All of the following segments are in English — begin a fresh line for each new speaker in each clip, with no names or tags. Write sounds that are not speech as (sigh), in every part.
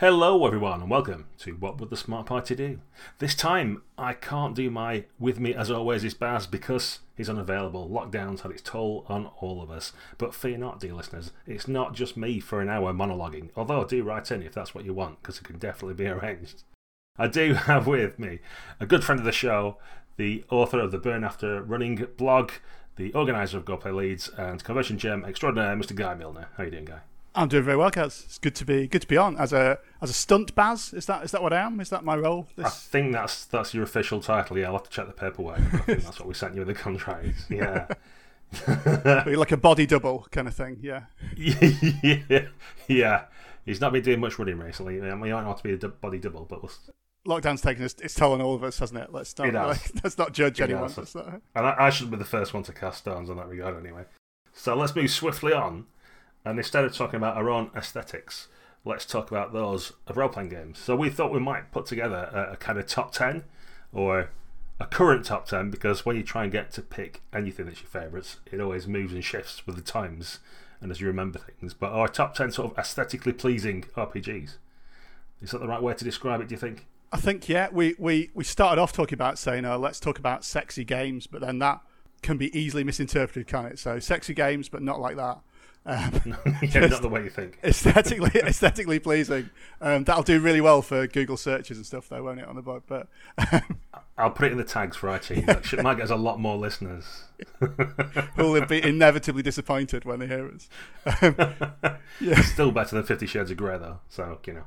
Hello, everyone, and welcome to What Would the Smart Party Do? This time, I can't do my with me as always is Baz because he's unavailable. Lockdown's had its toll on all of us. But fear not, dear listeners, it's not just me for an hour monologuing, although do write in if that's what you want, because it can definitely be (laughs) arranged. I do have with me a good friend of the show, the author of the Burn After Running blog, the organiser of Go Play Leeds, and conversion gem extraordinaire, Mr. Guy Milner. How are you doing, Guy?
I'm doing very well, Kaz. It's good to be good to be on as a as a stunt Baz. Is that is that what I am? Is that my role?
This... I think that's that's your official title. Yeah, I'll have to check the paperwork. I think that's what we sent you in the contract. (laughs) Yeah.
like a body double kind of thing. Yeah. (laughs)
yeah. Yeah. He's not been doing much running recently. I mean, he might not to be a body double, but we'll...
lockdown's taken its, its toll on all of us, hasn't it? Let's not like, (laughs) let's not judge
it
anyone.
And I, I should be the first one to cast stones on that regard, anyway. So let's move swiftly on and instead of talking about our own aesthetics, let's talk about those of role playing games. So we thought we might put together a, a, kind of top 10 or a current top 10 because when you try and get to pick anything that's your favourites, it always moves and shifts with the times and as you remember things. But our top 10 sort of aesthetically pleasing RPGs. Is that the right way to describe it, do you think?
I think, yeah. We, we, we started off talking about saying, oh, let's talk about sexy games, but then that can be easily misinterpreted, can't it? So sexy games, but not like that.
Um, (laughs) yeah, not the way you think. (laughs)
Aesthetically, aesthetically pleasing. Um, that'll do really well for Google searches and stuff, though, won't it, on the book? But um, (laughs)
I'll put it in the tags for iTunes. It might get us a lot more listeners.
Who will be inevitably disappointed when they hear us. Um,
yeah. Still better than Fifty Shades of Grey, though. So you know.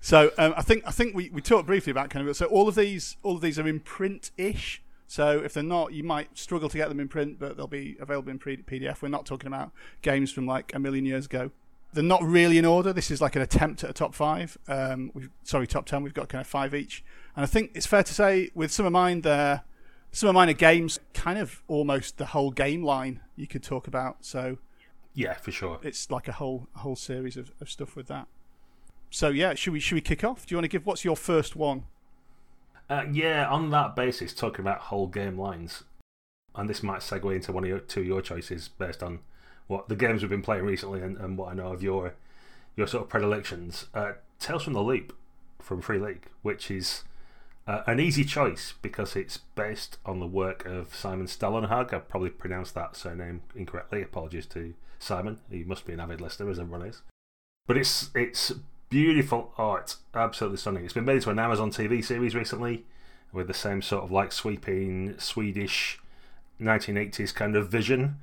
So um, I think I think we, we talked briefly about kind of so all of these all of these are in print ish. So if they're not, you might struggle to get them in print, but they'll be available in PDF. We're not talking about games from like a million years ago. They're not really in order. This is like an attempt at a top five. Um, we've, sorry, top ten. We've got kind of five each, and I think it's fair to say with some of mine, there, some of mine are games, kind of almost the whole game line you could talk about. So
yeah, for sure,
it's like a whole a whole series of, of stuff with that. So yeah, should we should we kick off? Do you want to give what's your first one?
Uh, yeah, on that basis, talking about whole game lines, and this might segue into one of your two of your choices based on what the games we've been playing recently and, and what I know of your your sort of predilections. Uh, Tales from the Loop from Free League, which is uh, an easy choice because it's based on the work of Simon Stålenhag. I probably pronounced that surname incorrectly. Apologies to Simon. He must be an avid listener, as everyone is. But it's it's Beautiful art, absolutely stunning. It's been made into an Amazon TV series recently with the same sort of like sweeping Swedish 1980s kind of vision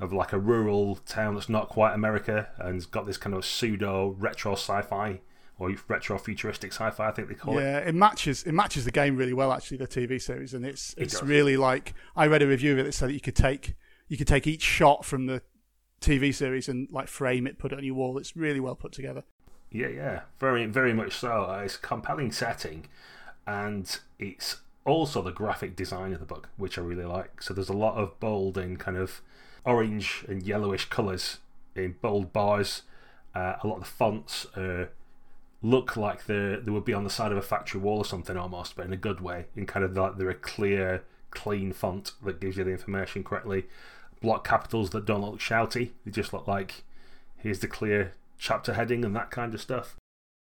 of like a rural town that's not quite America and's got this kind of pseudo retro sci fi or retro futuristic sci fi, I think they call
yeah,
it.
Yeah, it matches it matches the game really well actually, the TV series, and it's it's it really like I read a review of it that said that you could take you could take each shot from the TV series and like frame it, put it on your wall. It's really well put together.
Yeah, yeah, very, very much so. Uh, it's a compelling setting, and it's also the graphic design of the book, which I really like. So there's a lot of bold and kind of orange and yellowish colours in bold bars. Uh, a lot of the fonts uh, look like they they would be on the side of a factory wall or something almost, but in a good way. In kind of like they're a clear, clean font that gives you the information correctly. Block capitals that don't look shouty; they just look like here's the clear chapter heading and that kind of stuff.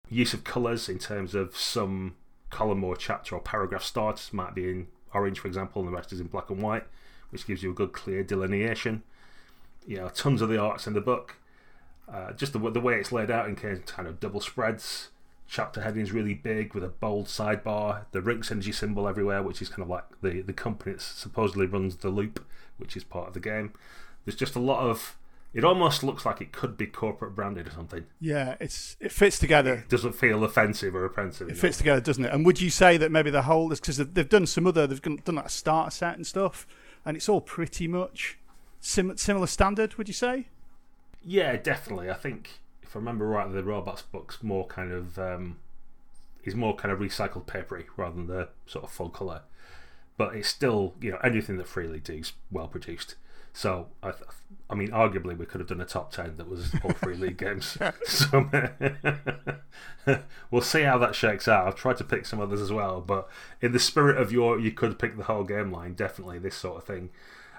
Use of colours in terms of some column or chapter or paragraph starts might be in orange, for example, and the rest is in black and white, which gives you a good clear delineation. You know, tons of the arts in the book. Uh, just the, the way it's laid out in kind of double spreads. Chapter headings really big with a bold sidebar. The Riksenergi symbol everywhere, which is kind of like the, the company that supposedly runs the loop, which is part of the game. There's just a lot of it almost looks like it could be corporate branded or something.
Yeah, it's it fits together.
It doesn't feel offensive or offensive.
It fits together, doesn't it? And would you say that maybe the whole is because they've done some other they've done like a starter set and stuff, and it's all pretty much sim- similar standard. Would you say?
Yeah, definitely. I think if I remember right, the robots book's more kind of um, is more kind of recycled papery rather than the sort of full color. But it's still you know anything that Free League does well produced. So, I, I mean, arguably, we could have done a top 10 that was all Free League (laughs) games. So, (laughs) we'll see how that shakes out. I've tried to pick some others as well, but in the spirit of your, you could pick the whole game line, definitely this sort of thing.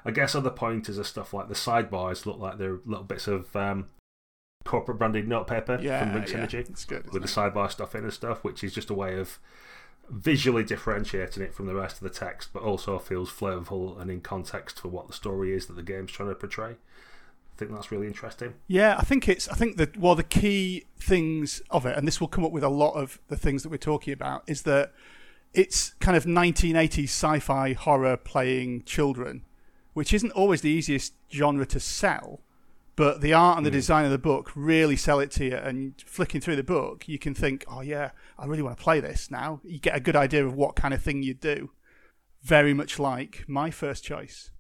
I guess other pointers are stuff like the sidebars look like they're little bits of um, corporate branded notepaper
Yeah,
from Links
yeah.
Energy
It's good.
with the sidebar stuff in and stuff, which is just a way of visually differentiating it from the rest of the text, but also feels flavourful and in context for what the story is that the game's trying to portray. I think that's really interesting.
yeah, I think it's. I think that well, the key things of it, and this will come up with a lot of the things that we're talking about, is that it's kind of 1980s sci-fi horror playing children, which isn't always the easiest genre to sell. But the art and the design of the book really sell it to you. And flicking through the book, you can think, oh, yeah, I really want to play this now. You get a good idea of what kind of thing you do. Very much like my first choice,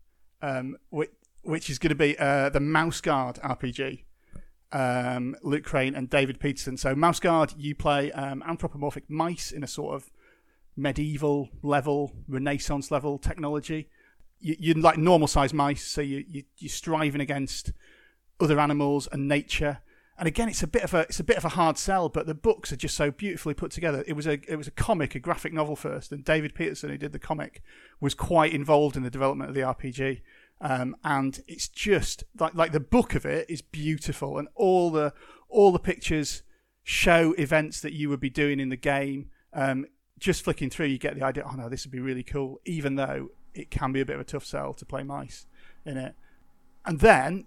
um, which, which is going to be uh, the Mouse Guard RPG. Um, Luke Crane and David Petersen. So, Mouse Guard, you play um, anthropomorphic mice in a sort of medieval level, Renaissance level technology. You, you're like normal sized mice, so you, you, you're striving against other animals and nature. And again, it's a bit of a it's a bit of a hard sell, but the books are just so beautifully put together. It was a it was a comic, a graphic novel first, and David Petersen, who did the comic, was quite involved in the development of the RPG. Um, and it's just like like the book of it is beautiful, and all the all the pictures show events that you would be doing in the game. Um, just flicking through, you get the idea. Oh no, this would be really cool, even though it can be a bit of a tough sell to play mice in it. And then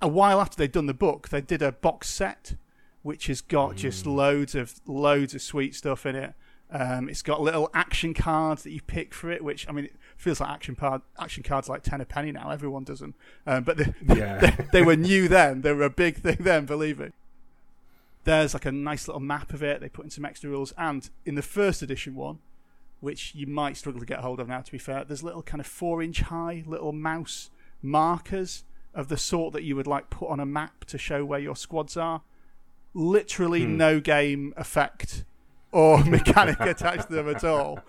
a while after they'd done the book, they did a box set, which has got just loads of loads of sweet stuff in it. Um, it's got little action cards that you pick for it, which I mean, it feels like action card action cards like ten a penny now. Everyone does them, um, but they, (laughs)
Yeah.
they, they were new then. They were a big thing then. Believe it. There's like a nice little map of it. They put in some extra rules, and in the first edition one, which you might struggle to get hold of now. To be fair, there's little kind of four inch high little mouse markers of the sort that you would like put on a map to show where your squads are. Literally no game effect or (laughs) mechanic (laughs) attached to them at all.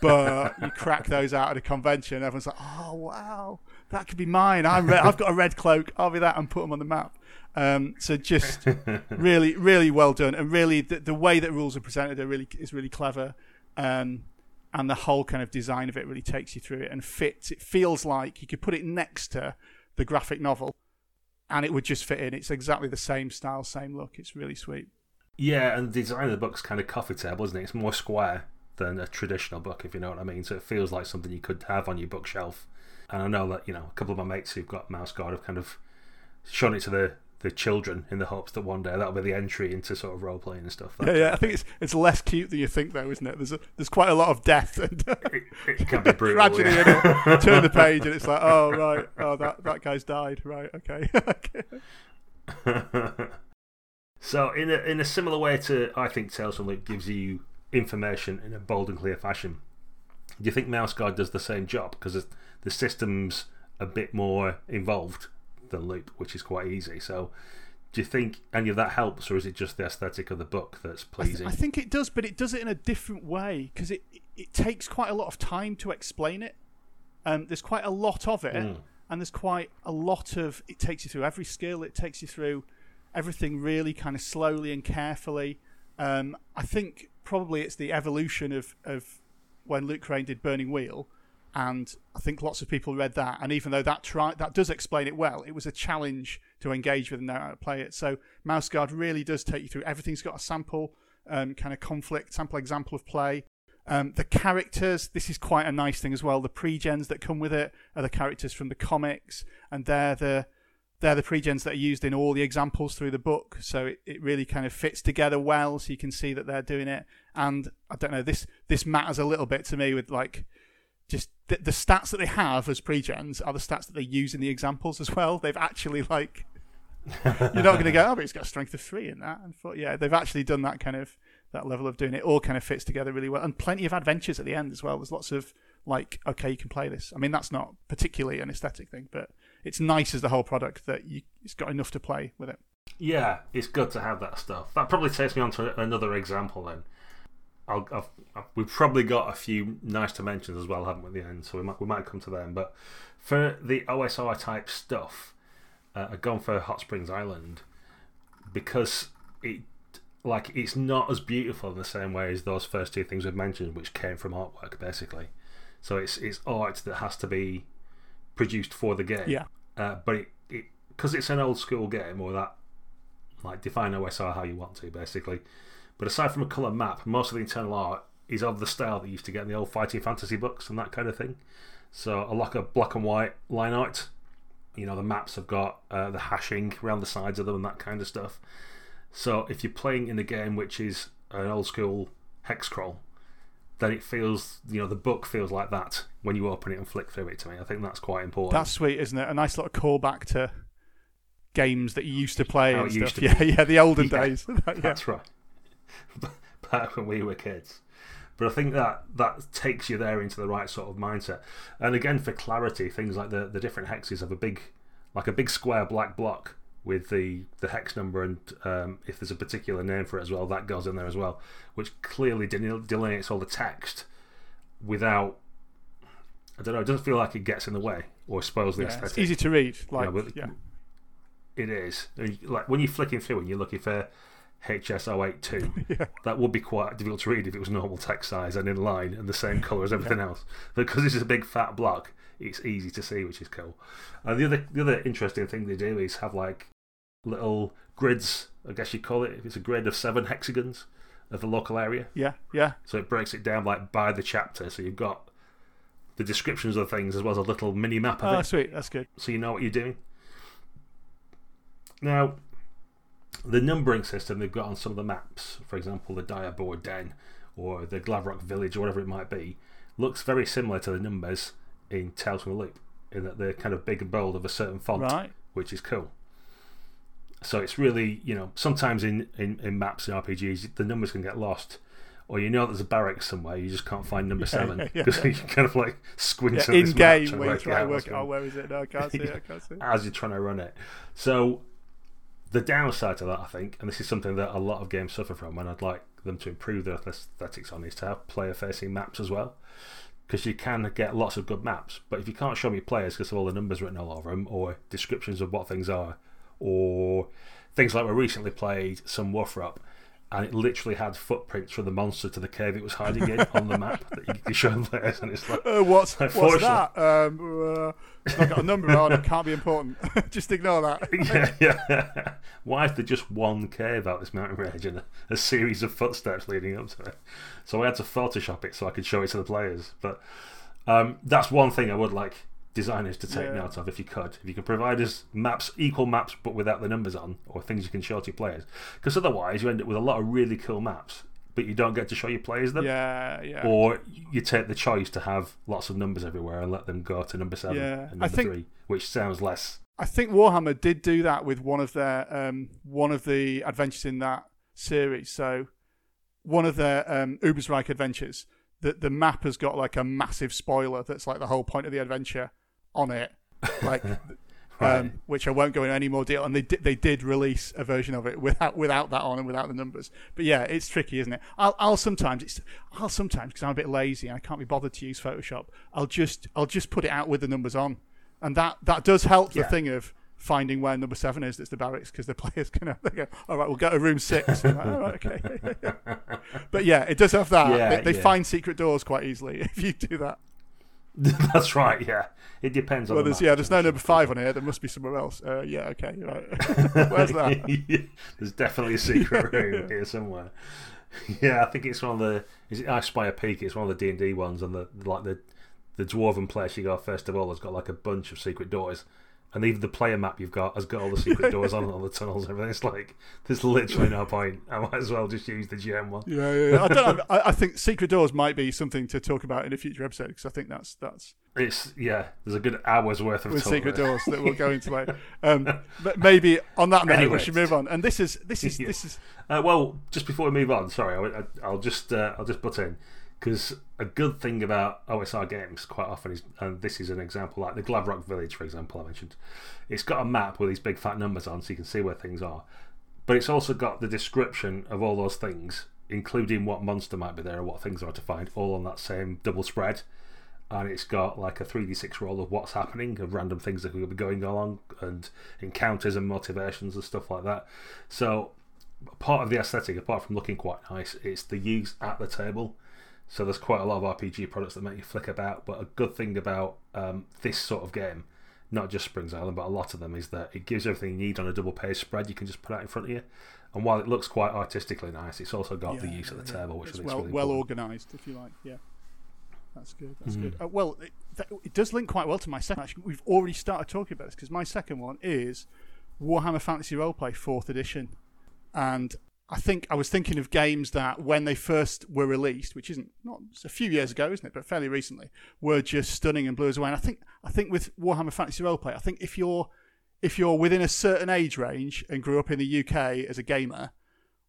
But you crack those out at a convention, everyone's like, "Oh wow, that could be mine. I'm re- I've got a red cloak. I'll be that and put them on the map." Um, so just (laughs) really, really well done, and really the, the way that rules are presented are really is really clever. Um, and the whole kind of design of it really takes you through it and fits. It feels like you could put it next to the graphic novel, and it would just fit in. It's exactly the same style, same look. It's really sweet.
Yeah, and the design of the book's kind of coffee table, isn't it? It's more square than a traditional book, if you know what I mean. So it feels like something you could have on your bookshelf. And I know that, you know, a couple of my mates who've got Mouse Guard have kind of shown it to the, the children in the hopes that one day that'll be the entry into sort of role playing and stuff.
Yeah, yeah. I think it's it's less cute than you think, though, isn't it? There's a, there's quite a lot of death and (laughs)
It, it can be (laughs) brutal.
tragedy
yeah.
in it. (laughs) Turn the page and it's like, oh right, oh that that guy's died. Right, okay. okay.
so, in a, in a similar way to, I think, Tales from Loop gives you information in a bold and clear fashion, do you think Mouse Guard does the same job? Because the system's a bit more involved than Loop, which is quite easy. So, do you think any of that helps, or is it just the aesthetic of the book that's
I, th-
pleasing?
I think it does, but it does it in a different way because it it takes quite a lot of time to explain it. Um, there's quite a lot of it,
Mm.
and there's quite a lot of it takes you through every skill. It takes you through everything really kind of slowly and carefully. Um, I think probably it's the evolution of of when Luke Crane did Burning Wheel, and I think lots of people read that. And even though that that does explain it well, it was a challenge to engage with and know how to play it. So Mouse Guard really does take you through. Everything's got a sample um, kind of conflict, sample example of play. Um, the characters, this is quite a nice thing as well. The pre-gens that come with it are the characters from the comics, and they're the they're the pre-gens that are used in all the examples through the book. So it, it really kind of fits together well, so you can see that they're doing it. And I don't know, this this matters a little bit to me with like just the, the stats that they have as pre-gens are the stats that they use in the examples as well. They've actually like (laughs) you're not going to go, oh, but it's got a strength of three in that. And yeah, they've actually done that kind of that level of doing it. All kind of fits together really well, and plenty of adventures at the end as well. There's lots of like, okay, you can play this. I mean, that's not particularly an aesthetic thing, but it's nice as the whole product that you it's got enough to play with it.
Yeah, it's good to have that stuff. That probably takes me on to another example then. I'll, I've, I've, we've probably got a few nice to mentions as well, haven't we, at the end? So we might, we might come to them. But for the OSR type stuff, uh, I've gone for Hot Springs Island because it like it's not as beautiful in the same way as those first two things we've mentioned, which came from artwork basically. So it's it's art that has to be produced for the game.
Yeah.
Uh, but it because it's an old school game or that Like define OSR how you want to, basically. But aside from a colour map, most of the internal art is of the style that you used to get in the old fighting fantasy books and that kind of thing. So a lot of black and white line art. You know, the maps have got uh, the hashing around the sides of them and that kind of stuff. So if you're playing in a game which is an old school hex crawl, then it feels, you know, the book feels like that when you open it and flick through it to me. I think that's quite important.
That's sweet, isn't it? A nice little callback to games that you used to play
How
and stuff.
to (laughs)
Yeah, yeah, the olden (laughs)
Yeah.
days. (laughs) yeah.
That's right. (laughs) Back when we were kids. But I think that that takes you there into the right sort of mindset. And again, for clarity, things like the, the different hexes have a big, like a big square black block with the, the hex number, and um, if there's a particular name for it as well, that goes in there as well, which clearly delineates all the text without. I don't know. It doesn't feel like it gets in the way or spoils the
Yeah, it's easy to read. Like,
but-
yeah.
It is. Like when you're flicking through and you're looking for HS082, (laughs)
Yeah.
that would be quite difficult to read if it was normal text size and in line and the same colour as everything else. Because this is a big fat block, it's easy to see, which is cool. And the other the other interesting thing they do is have like little grids, I guess you call it. If it's a grid of seven hexagons of the local area,
Yeah, yeah.
so it breaks it down like by the chapter. So you've got the descriptions of things as well as a little mini map of
Oh,
it
sweet. That's good.
so you know what you're doing. Now, the numbering system they've got on some of the maps, for example, the Diabor Den or the Glavrock Village or whatever it might be, looks very similar to the numbers in Tales from the Loop, in that they're kind of big and bold of a certain font,
Right.
which is cool. So it's really, you know, sometimes in, in, in maps and RPGs, the numbers can get lost. Or you know there's a barracks somewhere, you just can't find number seven
yeah, yeah.
because (laughs) you kind of like squint
Yeah,
at this
in game,
trying
where you
work it
try to work out, where is it? No, I can't (laughs) see it. I can't see it.
as you're trying to run it. So the downside to that, I think, and this is something that a lot of games suffer from, and I'd like them to improve their aesthetics on, is to have player-facing maps as well. Because you can get lots of good maps, but if you can't show me players because of all the numbers written all over them, or descriptions of what things are, or things like we recently played some WFRP, and it literally had footprints from the monster to the cave it was hiding in on the map that you could show players, and it's like,
Uh, what's what's that? Um, uh, it's not got a number on. It can't be important. (laughs) Just ignore that. (laughs)
yeah, yeah. (laughs) Why is there just one cave out this mountain range and a, a series of footsteps leading up to it? So I had to Photoshop it so I could show it to the players. But um, that's one thing I would like designers to take
Yeah.
note of if you could. If you can provide us maps, equal maps, but without the numbers on, or things you can show to your players. Because otherwise, you end up with a lot of really cool maps, but you don't get to show your players them.
Yeah, yeah.
Or you take the choice to have lots of numbers everywhere and let them go to number seven
Yeah.
and number
think-
three, which sounds less.
I think Warhammer did do that with one of their um, one of the adventures in that series. So one of their um, Ubersreik adventures, the the map has got like a massive spoiler that's like the whole point of the adventure on it, like. (laughs)
Right.
Um, which I won't go into any more detail, and they did, they did release a version of it without without that on and without the numbers. But yeah, it's tricky, isn't it? I'll, I'll sometimes it's I'll sometimes because I'm a bit lazy and I can't be bothered to use Photoshop. I'll just I'll just put it out with the numbers on, and that that does help the
Yeah.
thing of finding where number seven is. That's the barracks because the players can they go, all right, we'll go to room six. (laughs) Like, all right, okay. (laughs) but yeah, it does have that.
Yeah,
they they
yeah.
find secret doors quite easily if you do that. (laughs)
That's right. Yeah, it depends on.
Well,
the
there's yeah, there's no number five on here. There must be somewhere else. Uh, yeah, okay, right. (laughs) (laughs) Where's that?
there's definitely a secret room here somewhere. Yeah, I think it's one of the. Is it Icespire Peak? It's one of the D and D ones, and the like the the dwarven place you go first of all has got like a bunch of secret doors, and even the player map you've got has got all the secret (laughs) doors on it, all the tunnels, and everything. It's like there's literally no point. I might as well just use the GM one.
Yeah, yeah. yeah. I don't. (laughs) I, I think secret doors might be something to talk about in a future episode because I think that's that's
It's yeah. There's a good hour's worth of
with secret
there.
doors that we'll go into later. (laughs) Um, but maybe on that note,
Anyway.
we should move on. And this is this is
Yeah.
this is
Uh, well, just before we move on, sorry, I, I, will just uh, I'll just butt in because a good thing about OSR games quite often is, and this is an example, like the Glavrock Village, for example, I mentioned. It's got a map with these big fat numbers on, so you can see where things are. But it's also got the description of all those things, including what monster might be there or what things are to find, all on that same double spread. And it's got like a 3d6 roll of what's happening, of random things that could be going along, and encounters and motivations and stuff like that. So part of the aesthetic, apart from looking quite nice, it's the use at the table. So there's quite a lot of RPG products that make you flick about. But a good thing about um, this sort of game not just Springs Island, but a lot of them, is that it gives everything you need on a double page spread. You can just put out in front of you, and while it looks quite artistically nice, it's also got the
Yeah,
use of the
yeah.
table, which
it's
is
well
really
well
important.
organised, if you like. Yeah, that's good. That's
Mhm.
good. Uh, well, it, that, it does link quite well to my second. Actually, we've already started talking about this because my second one is Warhammer Fantasy Roleplay Fourth Edition, and I think I was thinking of games that when they first were released, which isn't not a few years ago, isn't it? But fairly recently, were just stunning and blew us away. And I think I think with Warhammer Fantasy Roleplay, I think if you're if you're within a certain age range and grew up in the UK as a gamer,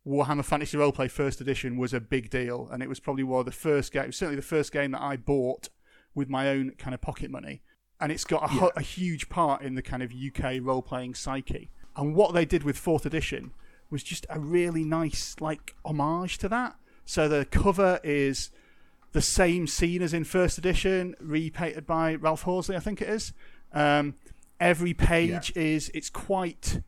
Warhammer Fantasy Roleplay First Edition was a big deal, and it was probably one of the first games, certainly the first game that I bought with my own kind of pocket money, and it's got a, hu- a huge part in the kind of UK role playing psyche. And what they did with Fourth Edition was just a really nice like homage to that. So the cover is the same scene as in First Edition, repainted by Ralph Horsley, I think it is. Um, every page is it's quite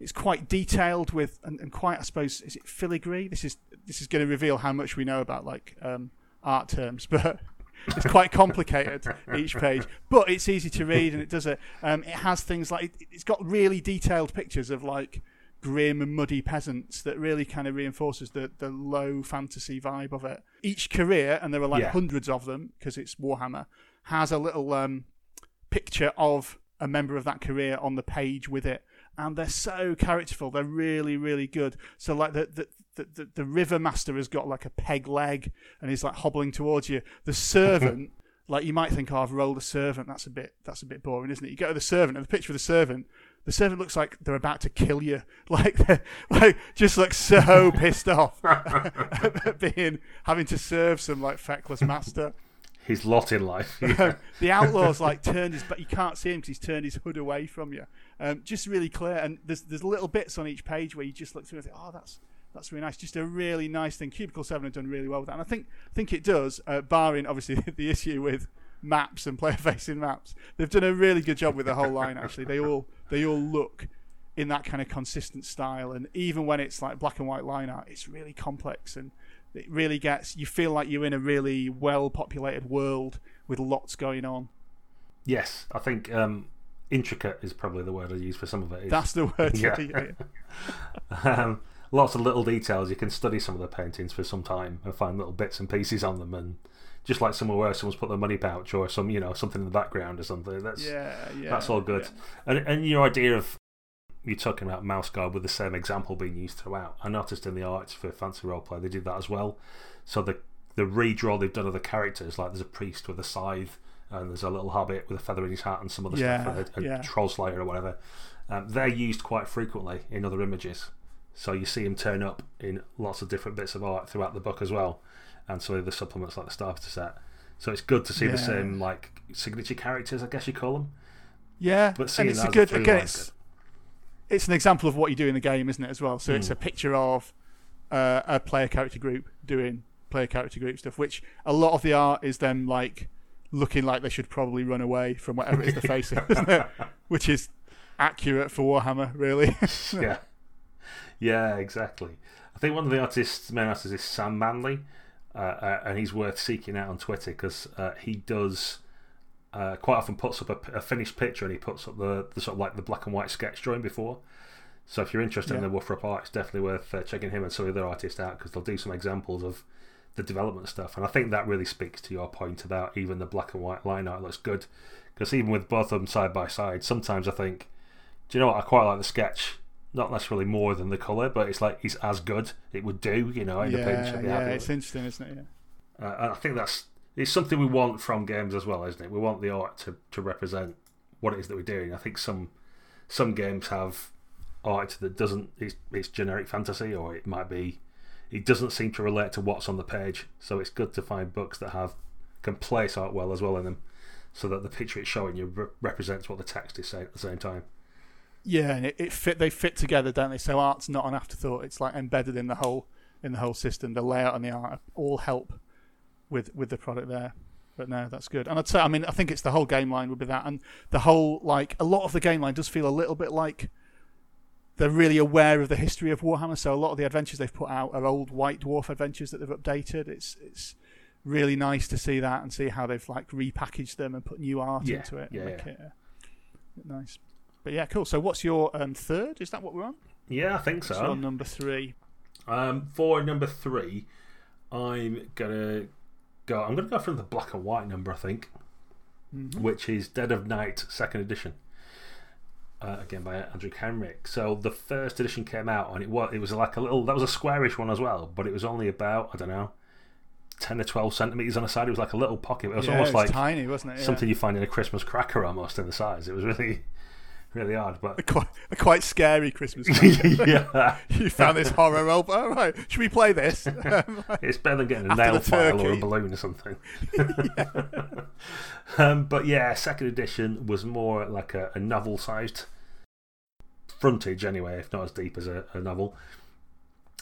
it's quite detailed with and, and quite I suppose is it filigree. This is this is going to reveal how much we know about like um, art terms, (laughs) but it's quite complicated each page. But it's easy to read and it does it. Um, it has things like it's got really detailed pictures of like grim and muddy peasants that really kind of reinforces the the low fantasy vibe of it. Each career, and there are like
Yeah.
hundreds of them because it's Warhammer, has a little um, picture of a member of that career on the page with it, and they're so characterful. They're really, really good. So like the the the, the, the river master has got like a peg leg and he's like hobbling towards you. The servant. (laughs) Like you might think, oh, I've rolled a servant. That's a bit, that's a bit boring, isn't it? You go to the servant, and the picture of the servant, the servant looks like they're about to kill you. (laughs) Like, like just like so (laughs) pissed off at (laughs) being having to serve some like feckless master.
His lot in life.
the outlaw's like turned his, but you can't see him because he's turned his hood away from you. Um, just really clear, and there's there's little bits on each page where you just look through and think, oh, that's that's really nice. Just a really nice thing. Cubicle Seven have done really well with that, and I think think it does. Uh, barring obviously the issue with maps and player facing maps, they've done a really good job with the whole line. Actually, they all they all look in that kind of consistent style, and even when it's like black and white line art, it's really complex and it really gets you feel like you're in a really well populated world with lots going on.
yes, I think um, intricate is probably the word I use for some of it. It's-
That's the (laughs) word.
Yeah.
yeah, yeah. (laughs)
um, lots of little details. You can study some of the paintings for some time and find little bits and pieces on them, and just like somewhere where someone's put their money pouch or some, you know, something in the background or something. That's
Yeah, yeah.
that's all good. And and your idea of you're talking about mouse guard with the same example being used throughout. I noticed in the arts for Fantasy Roleplay they did that as well. So the the redraw they've done of the characters, like there's a priest with a scythe and there's a little hobbit with a feather in his hat and some other
Yeah,
stuff, a, a
yeah.
troll slayer or whatever. Um, they're used quite frequently in other images. So you see them turn up in lots of different bits of art throughout the book as well, and some of the supplements like the starter set. So it's good to see the same like signature characters, I guess you call them.
Yeah,
But
and
seeing
it's
that
a
a
good
through
again. It's it's an example of what you do in the game, isn't it? As well. So it's
Mm.
a picture of uh, a player character group doing player character group stuff, which a lot of the art is them like looking like they should probably run away from whatever it is they're (laughs) facing, which is accurate for Warhammer, really. (laughs)
yeah, yeah, exactly. I think one of the artists, main artists, is Sam Manley, uh, uh, and he's worth seeking out on Twitter because uh, he does uh, quite often puts up a, a finished picture and he puts up the, the sort of like the black and white sketch drawing before. So if you're interested in the WFRP art, it's definitely worth uh, checking him and some other artists out because they'll do some examples of the development stuff. And I think that really speaks to your point about even the black and white line art looks good because even with both of them side by side, sometimes I think, do you know what? I quite like the sketch. Not necessarily more than the colour, but it's like it's as good. It would do, you know, in a pinch.
yeah, yeah,
with
it's
it.
interesting, isn't it? Yeah.
Uh, I think that's it's something we want from games as well, isn't it? We want the art to, to represent what it is that we're doing. I think some some games have art that doesn't it's, it's generic fantasy, or it might be it doesn't seem to relate to what's on the page. So it's good to find books that have can place art well as well in them, so that the picture it's showing you re- represents what the text is saying at the same time.
Yeah, and it, it fit. They fit together, don't they? So art's not an afterthought. It's like embedded in the whole in the whole system. The layout and the art all help with with the product there. But no, that's good. And I'd say, I mean, I think it's the whole game line would be that, and the whole like a lot of the game line does feel a little bit like they're really aware of the history of Warhammer. So a lot of the adventures they've put out are old White Dwarf adventures that they've updated. It's it's really nice to see that and see how they've like repackaged them and put new art
Yeah,
into it.
yeah,
make
yeah.
it, uh, Nice. But yeah, cool. So what's your um, third? Is that what we're on?
Yeah, I think
What's
so.
your number three?
Um, for number three, I'm gonna go. I'm gonna go from the black and white number, I think,
Mm-hmm.
which is Dead of Night Second Edition. Uh, again by Andrew Kenrick. So the first edition came out, and it was it was like a little. That was a squarish one as well, but it was only about I don't know, ten or twelve centimeters on the side. It was like a little pocket. It was
yeah,
almost
it was
like
tiny, wasn't it? Yeah.
something you find in a Christmas cracker almost in the size. It was really, really odd. But
A quite, a quite scary Christmas. (laughs)
yeah, (laughs)
you found this horror. All right, should we play this? (laughs)
It's better than getting a nail file or a balloon or something. um, but yeah, second edition was more like a, a novel-sized frontage, anyway, if not as deep as a, a novel.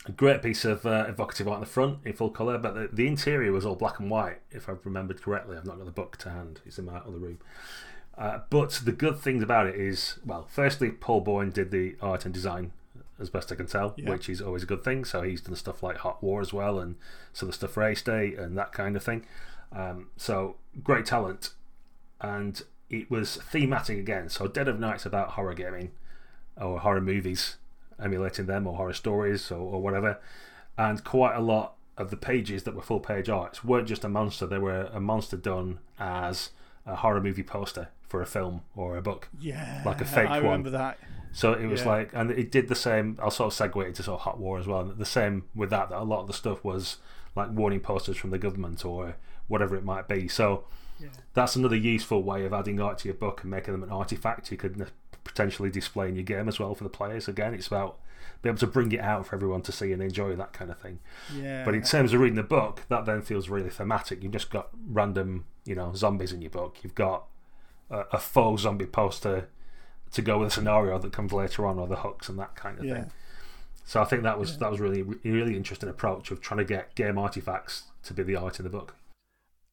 A great piece of uh, evocative art in the front in full colour, but the, the interior was all black and white, if I've remembered correctly. I've not got the book to hand, it's in my other room. Uh, but the good things about it is, well, firstly, Paul Bourne did the art and design, as best I can tell,
Yeah.
which is always a good thing. So he's done stuff like Hot War as well, and some of the stuff for A State and that kind of thing. Um, so great talent, and it was thematic again. So Dead of Night's about horror gaming or horror movies, emulating them or horror stories or, or whatever. And quite a lot of the pages that were full page arts weren't just a monster; they were a monster done as a horror movie poster for a film or a book.
yeah,
Like a fake
I
one.
that.
So it was
Yeah.
like, and it did the same. I'll sort of segue into sort of hot war as well. The same with that. That a lot of the stuff was like warning posters from the government or whatever it might be. So
Yeah.
that's another useful way of adding art to your book and making them an artifact you could potentially display in your game as well for the players. Again, it's about being able to bring it out for everyone to see and enjoy that kind of thing.
Yeah,
But in terms of reading the book, that then feels really thematic. You've just got random, you know, zombies in your book. You've got a, a faux zombie poster to go with a scenario that comes later on, or the hooks and that kind of
yeah,
thing. So I think that was that was really really interesting approach of trying to get game artifacts to be the art in the book.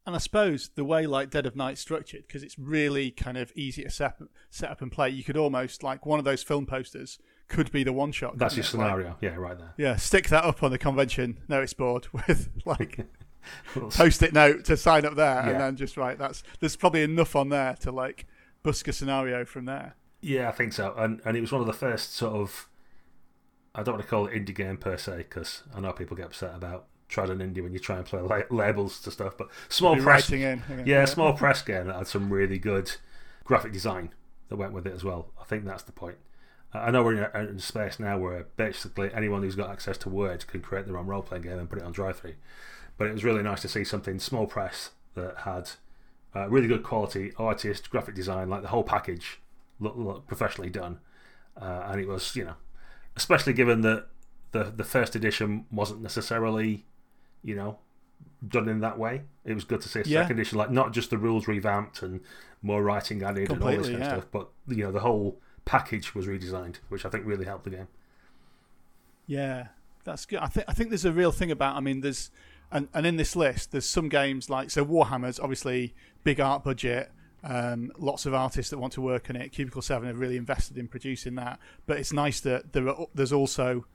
and I suppose the way like Dead of Night structured because it's really kind of easy to set up, set up and play. You could almost like one of those film posters could be the one shot.
That's your
it? Like,
scenario, yeah, right there.
yeah, stick that up on the convention notice board (laughs) with like (laughs) post-it note to sign up there,
Yeah.
and then just write. That's there's probably enough on there to like busk a scenario from there.
Yeah, I think so. And and it was one of the first sort of I don't want to call it indie game per se because I know people get upset about trying an indie when you try and play la- labels to stuff, but small press,
in.
yeah, small press game that had some really good graphic design that went with it as well. I think that's the point. I know we're in a, in a space now where basically anyone who's got access to Word can create their own role playing game and put it on Drive-Thru. But it was really nice to see something small press that had uh, really good quality artist, graphic design, like the whole package looked, looked professionally done. Uh, and it was, you know, especially given that the the first edition wasn't necessarily, you know, done in that way. It was good to see a
Yeah.
second edition, like not just the rules revamped and more writing added and all this kind
yeah.
of stuff, but you know the whole package was redesigned, which I think really helped the game.
Yeah, that's good. I think I think there's a real thing about. I mean, there's and and in this list, there's some games like so Warhammer's obviously big art budget. Um, lots of artists that want to work on it. Cubicle Seven have really invested in producing that. But it's nice that there are, there's also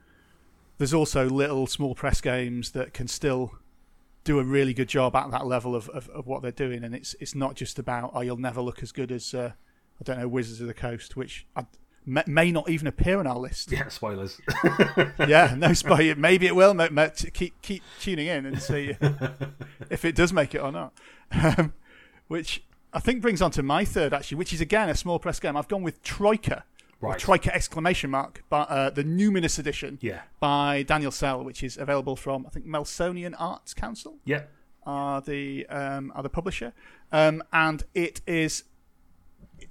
there's also little small press games that can still do a really good job at that level of, of, of what they're doing. And it's it's not just about oh you'll never look as good as uh, I don't know Wizards of the Coast, which I, may, may not even appear on our list
Yeah, spoilers. (laughs)
yeah, no (laughs) spoil. Maybe it will. Keep keep tuning in and see (laughs) if it does make it or not. Um, which I think brings on to my third actually, which is again a small press game. I've gone with Troika,
Right.
Troika exclamation mark, but uh, the Numinous edition
yeah,
by Daniel Sell, which is available from I think Melsonian Arts Council
yeah,
are the um, are the publisher, um, and it is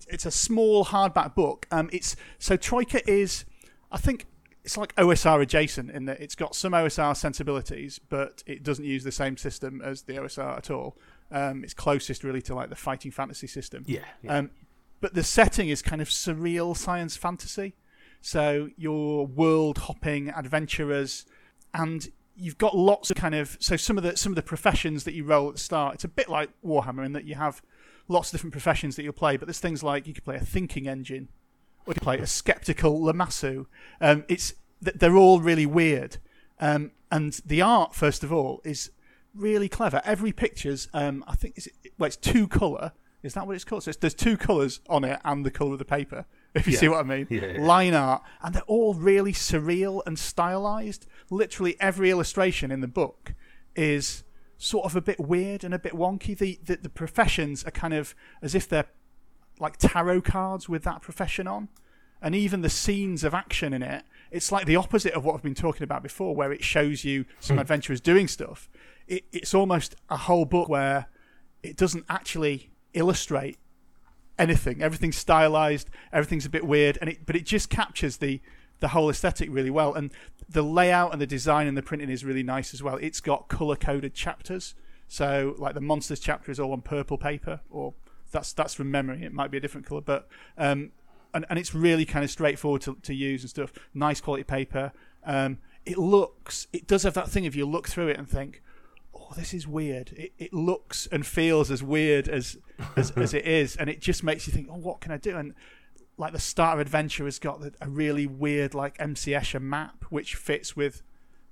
it's, a small hardback book. Um, it's so Troika is, I think it's like OSR adjacent in that it's got some OSR sensibilities, but it doesn't use the same system as the OSR at all. Um, it's closest really to like the fighting fantasy system.
yeah, yeah.
Um, but the setting is kind of surreal science fantasy. So you're world hopping adventurers, and you've got lots of kind of so some of the some of the professions that you roll at the start. It's a bit like Warhammer in that you have lots of different professions that you'll play. But there's things like you could play a thinking engine, or you could play a skeptical Lamassu. Um, it's they're all really weird, um, and the art first of all is really clever. Every picture's um, I think is well, it's two color Is that what it's called? So it's, there's two colours on it and the colour of the paper, if you
Yeah.
see what I mean.
Yeah, yeah.
Line art. And they're all really surreal and stylized. Literally every illustration in the book is sort of a bit weird and a bit wonky. The, the, the professions are kind of as if they're like tarot cards with that profession on. And even the scenes of action in it, it's like the opposite of what I've been talking about before, where it shows you some hmm. adventurers doing stuff. It, it's almost a whole book where it doesn't actually illustrate anything. Everything's stylized, everything's a bit weird, and it but it just captures the the whole aesthetic really well. And the layout and the design and the printing is really nice as well. It's got color coded chapters, so like the monsters chapter is all on purple paper, or that's that's from memory. It might be a different color, but um, and and it's really kind of straightforward to to use and stuff. Nice quality paper. Um, it looks, it does have that thing if you look through it and think, oh, this is weird. It, it looks and feels as weird as, as as it is, and it just makes you think, oh, what can I do? And like the Star Adventure has got a really weird like MC Escher map, which fits with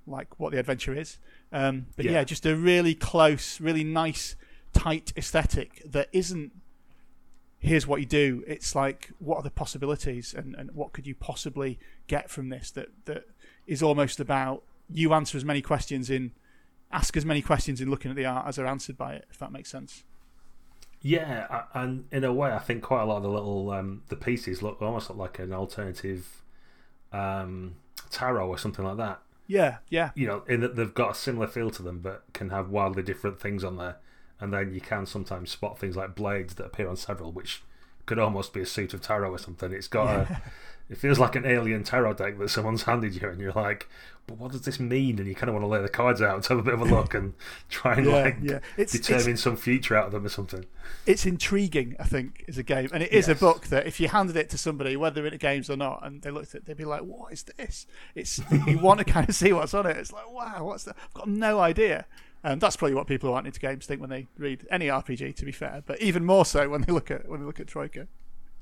like what the adventure is. Um, but yeah.
Yeah.
just a really close, really nice, tight aesthetic that isn't. Here's what you do. It's like, what are the possibilities, and, and what could you possibly get from this? That that is almost about you answer as many questions in ask as many questions in looking at the art as are answered by it, if that makes sense.
Yeah, and in a way, I think quite a lot of the little um, the pieces look almost look like an alternative um, tarot or something like that.
Yeah, yeah,
You know, in that they've got a similar feel to them, but can have wildly different things on there. And then you can sometimes spot things like blades that appear on several, which could almost be a suit of tarot or something. It's got a. (laughs) It feels like an alien tarot deck that someone's handed you, and you're like, "But what does this mean?" And you kind of want to lay the cards out to have a bit of a look and (laughs) try and
Yeah,
like
yeah. It's-
determine
it's-
some future out of them or something.
it's intriguing. I think is a game, and it is a book that if you handed it to somebody, whether in games or not, and they looked at, it, they'd be like, "What is this?" It's you (laughs) want to kind of see what's on it. It's like, "Wow, what's that?" I've got no idea. And that's probably what people who aren't into games think when they read any RPG. To be fair, but even more so when they look at when they look at Troika.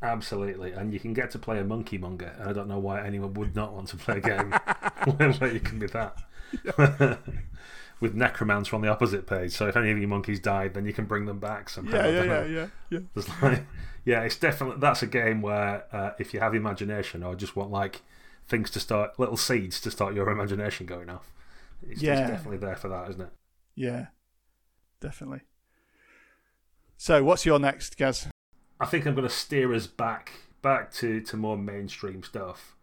Absolutely, and you can get to play a monkey monger, and I don't know why anyone would not want to play a game (laughs) where, you can be that. (laughs) With Necromancer on the opposite page, so if any of your monkeys died, then you can bring them back somehow.
Yeah, yeah, yeah, yeah, yeah.
There's like, yeah, it's definitely that's a game where uh, if you have imagination or just want like things to start, little seeds to start your imagination going off, it's,
Yeah.
it's definitely there for that, isn't it?
Yeah, definitely. So, what's your next, Gaz?
I think I'm going to steer us back back to, to more mainstream stuff,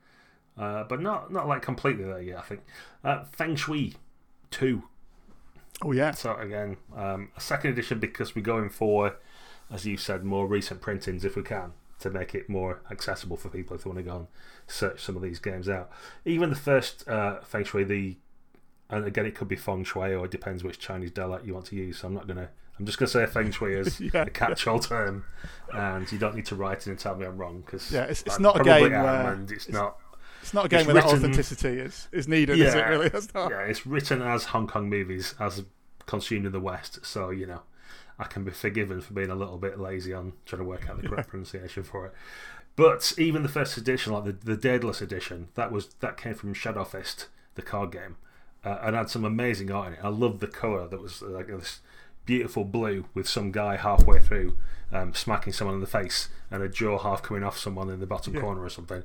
uh, but not not like completely there yet. I think uh, Feng Shui two.
Oh yeah,
So again, um, a second edition because we're going for, as you said, more recent printings if we can to make it more accessible for people if they want to go and search some of these games out. Even the first uh, Feng Shui, the and again it could be Feng Shui or it depends which Chinese dialect you want to use. So I'm not gonna. I'm just gonna say Feng Shui as (laughs)
Yeah,
a catch-all term, and you don't need to write it and tell me I'm wrong because
Yeah, it's- it's not a game where-
and it's, not.
it's not a game
It's
where that
written-
authenticity is is needed, is it?
Yeah.
Really, (laughs) that's not.
Yeah, it's written as Hong Kong movies as consumed in the West, so you know I can be forgiven for being a little bit lazy on trying to work out the (laughs) correct pronunciation for it. But even the first edition, like the, the Daedalus edition, that was that came from Shadowfist, the card game, uh, and had some amazing art in it. I loved the color that was like this beautiful blue with some guy halfway through um, smacking someone in the face and a jaw half coming off someone in the bottom
Yeah.
corner or something.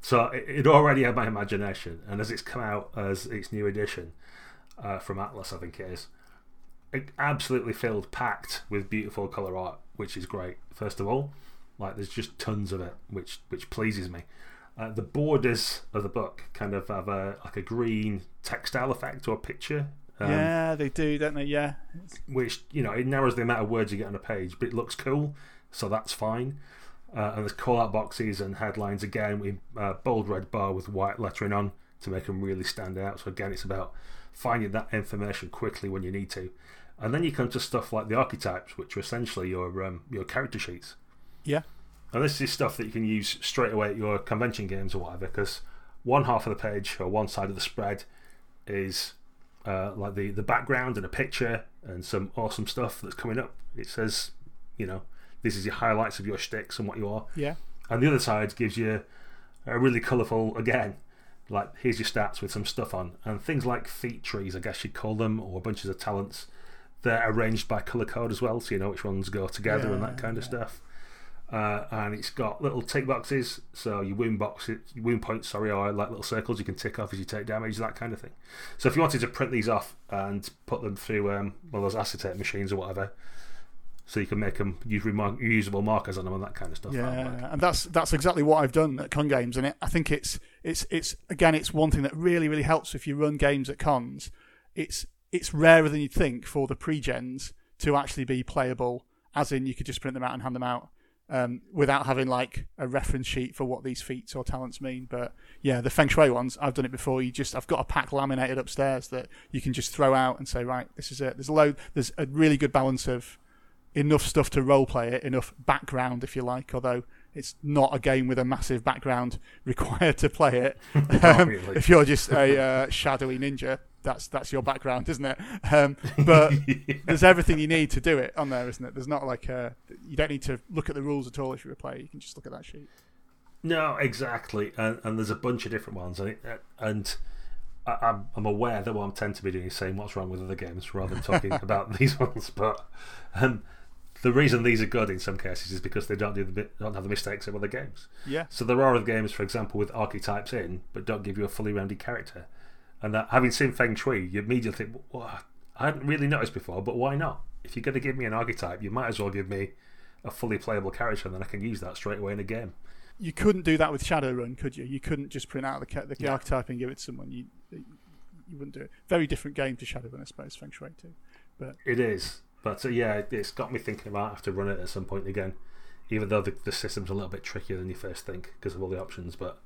So it, it already had my imagination, and as it's come out as its new edition uh, from Atlas, I think it is, it absolutely filled, packed with beautiful color art, which is great. First of all, like there's just tons of it, which which pleases me. Uh, the borders of the book kind of have a like a green textile effect or picture. Um,
yeah, they do, don't they? Yeah,
which you know it narrows the amount of words you get on a page, but it looks cool, so that's fine. Uh, and there's call out boxes and headlines again with uh, bold red bar with white lettering on to make them really stand out. So again, it's about finding that information quickly when you need to. And then you come to stuff like the archetypes, which are essentially your um, your character sheets.
yeah,
And this is stuff that you can use straight away at your convention games or whatever, because one half of the page or one side of the spread is uh, like the, the background and a picture and some awesome stuff that's coming up. It says, you know, this is your highlights of your sticks and what you are.
yeah,
And the other side gives you a really colourful, again, like here's your stats with some stuff on. And things like feat trees, I guess you'd call them, or bunches of talents. they're arranged by color code as well, so you know which ones go together and that kind of stuff. Uh, and it's got little tick boxes, so your wound boxes, wound points, sorry, are like little circles you can tick off as you take damage, that kind of thing. So if you wanted to print these off and put them through um, one of those acetate machines or whatever, so you can make them use reusable markers on them and that kind of stuff.
Yeah, and that's that's exactly what I've done at con games, and it, I think it's it's it's again it's one thing that really really helps if you run games at cons. It's it's rarer than you'd think for the pre-gens to actually be playable, as in you could just print them out and hand them out um, without having like a reference sheet for what these feats or talents mean. But yeah, the Feng Shui ones, I've done it before. You just I've got a pack laminated upstairs that you can just throw out and say, right, this is it. There's a load. There's a really good balance of enough stuff to role play it, enough background, if you like, although it's not a game with a massive background (laughs) required to play it. (laughs) Um,
really.
If you're just a uh, shadowy ninja, that's that's your background, isn't it? Um, but (laughs) there's everything you need to do it on there, isn't it? There's not like a, you don't need to look at the rules at all if you're a player. You can just look at that sheet.
No, exactly, and, and there's a bunch of different ones, and it, and I, I'm I'm aware that what I'm tend to be doing is saying what's wrong with other games rather than talking about these ones. But um, the reason these are good in some cases is because they don't do the don't have the mistakes of other games.
Yeah,
So there are other games, for example, with archetypes in, but don't give you a fully rounded character. And that having seen Feng Shui, you immediately think, well, I hadn't really noticed before, but why not? If you're going to give me an archetype, you might as well give me a fully playable character, and then I can use that straight away in a game.
you couldn't do that with Shadowrun, could you? You couldn't just print out the, the
No.
archetype and give it to someone. You you wouldn't do it. Very different game to Shadowrun, I suppose. Feng Shui too.
But it is, but uh, yeah, it- it's got me thinking about I have to run it at some point again. Even though the, the system's a little bit trickier than you first think because of all the options, but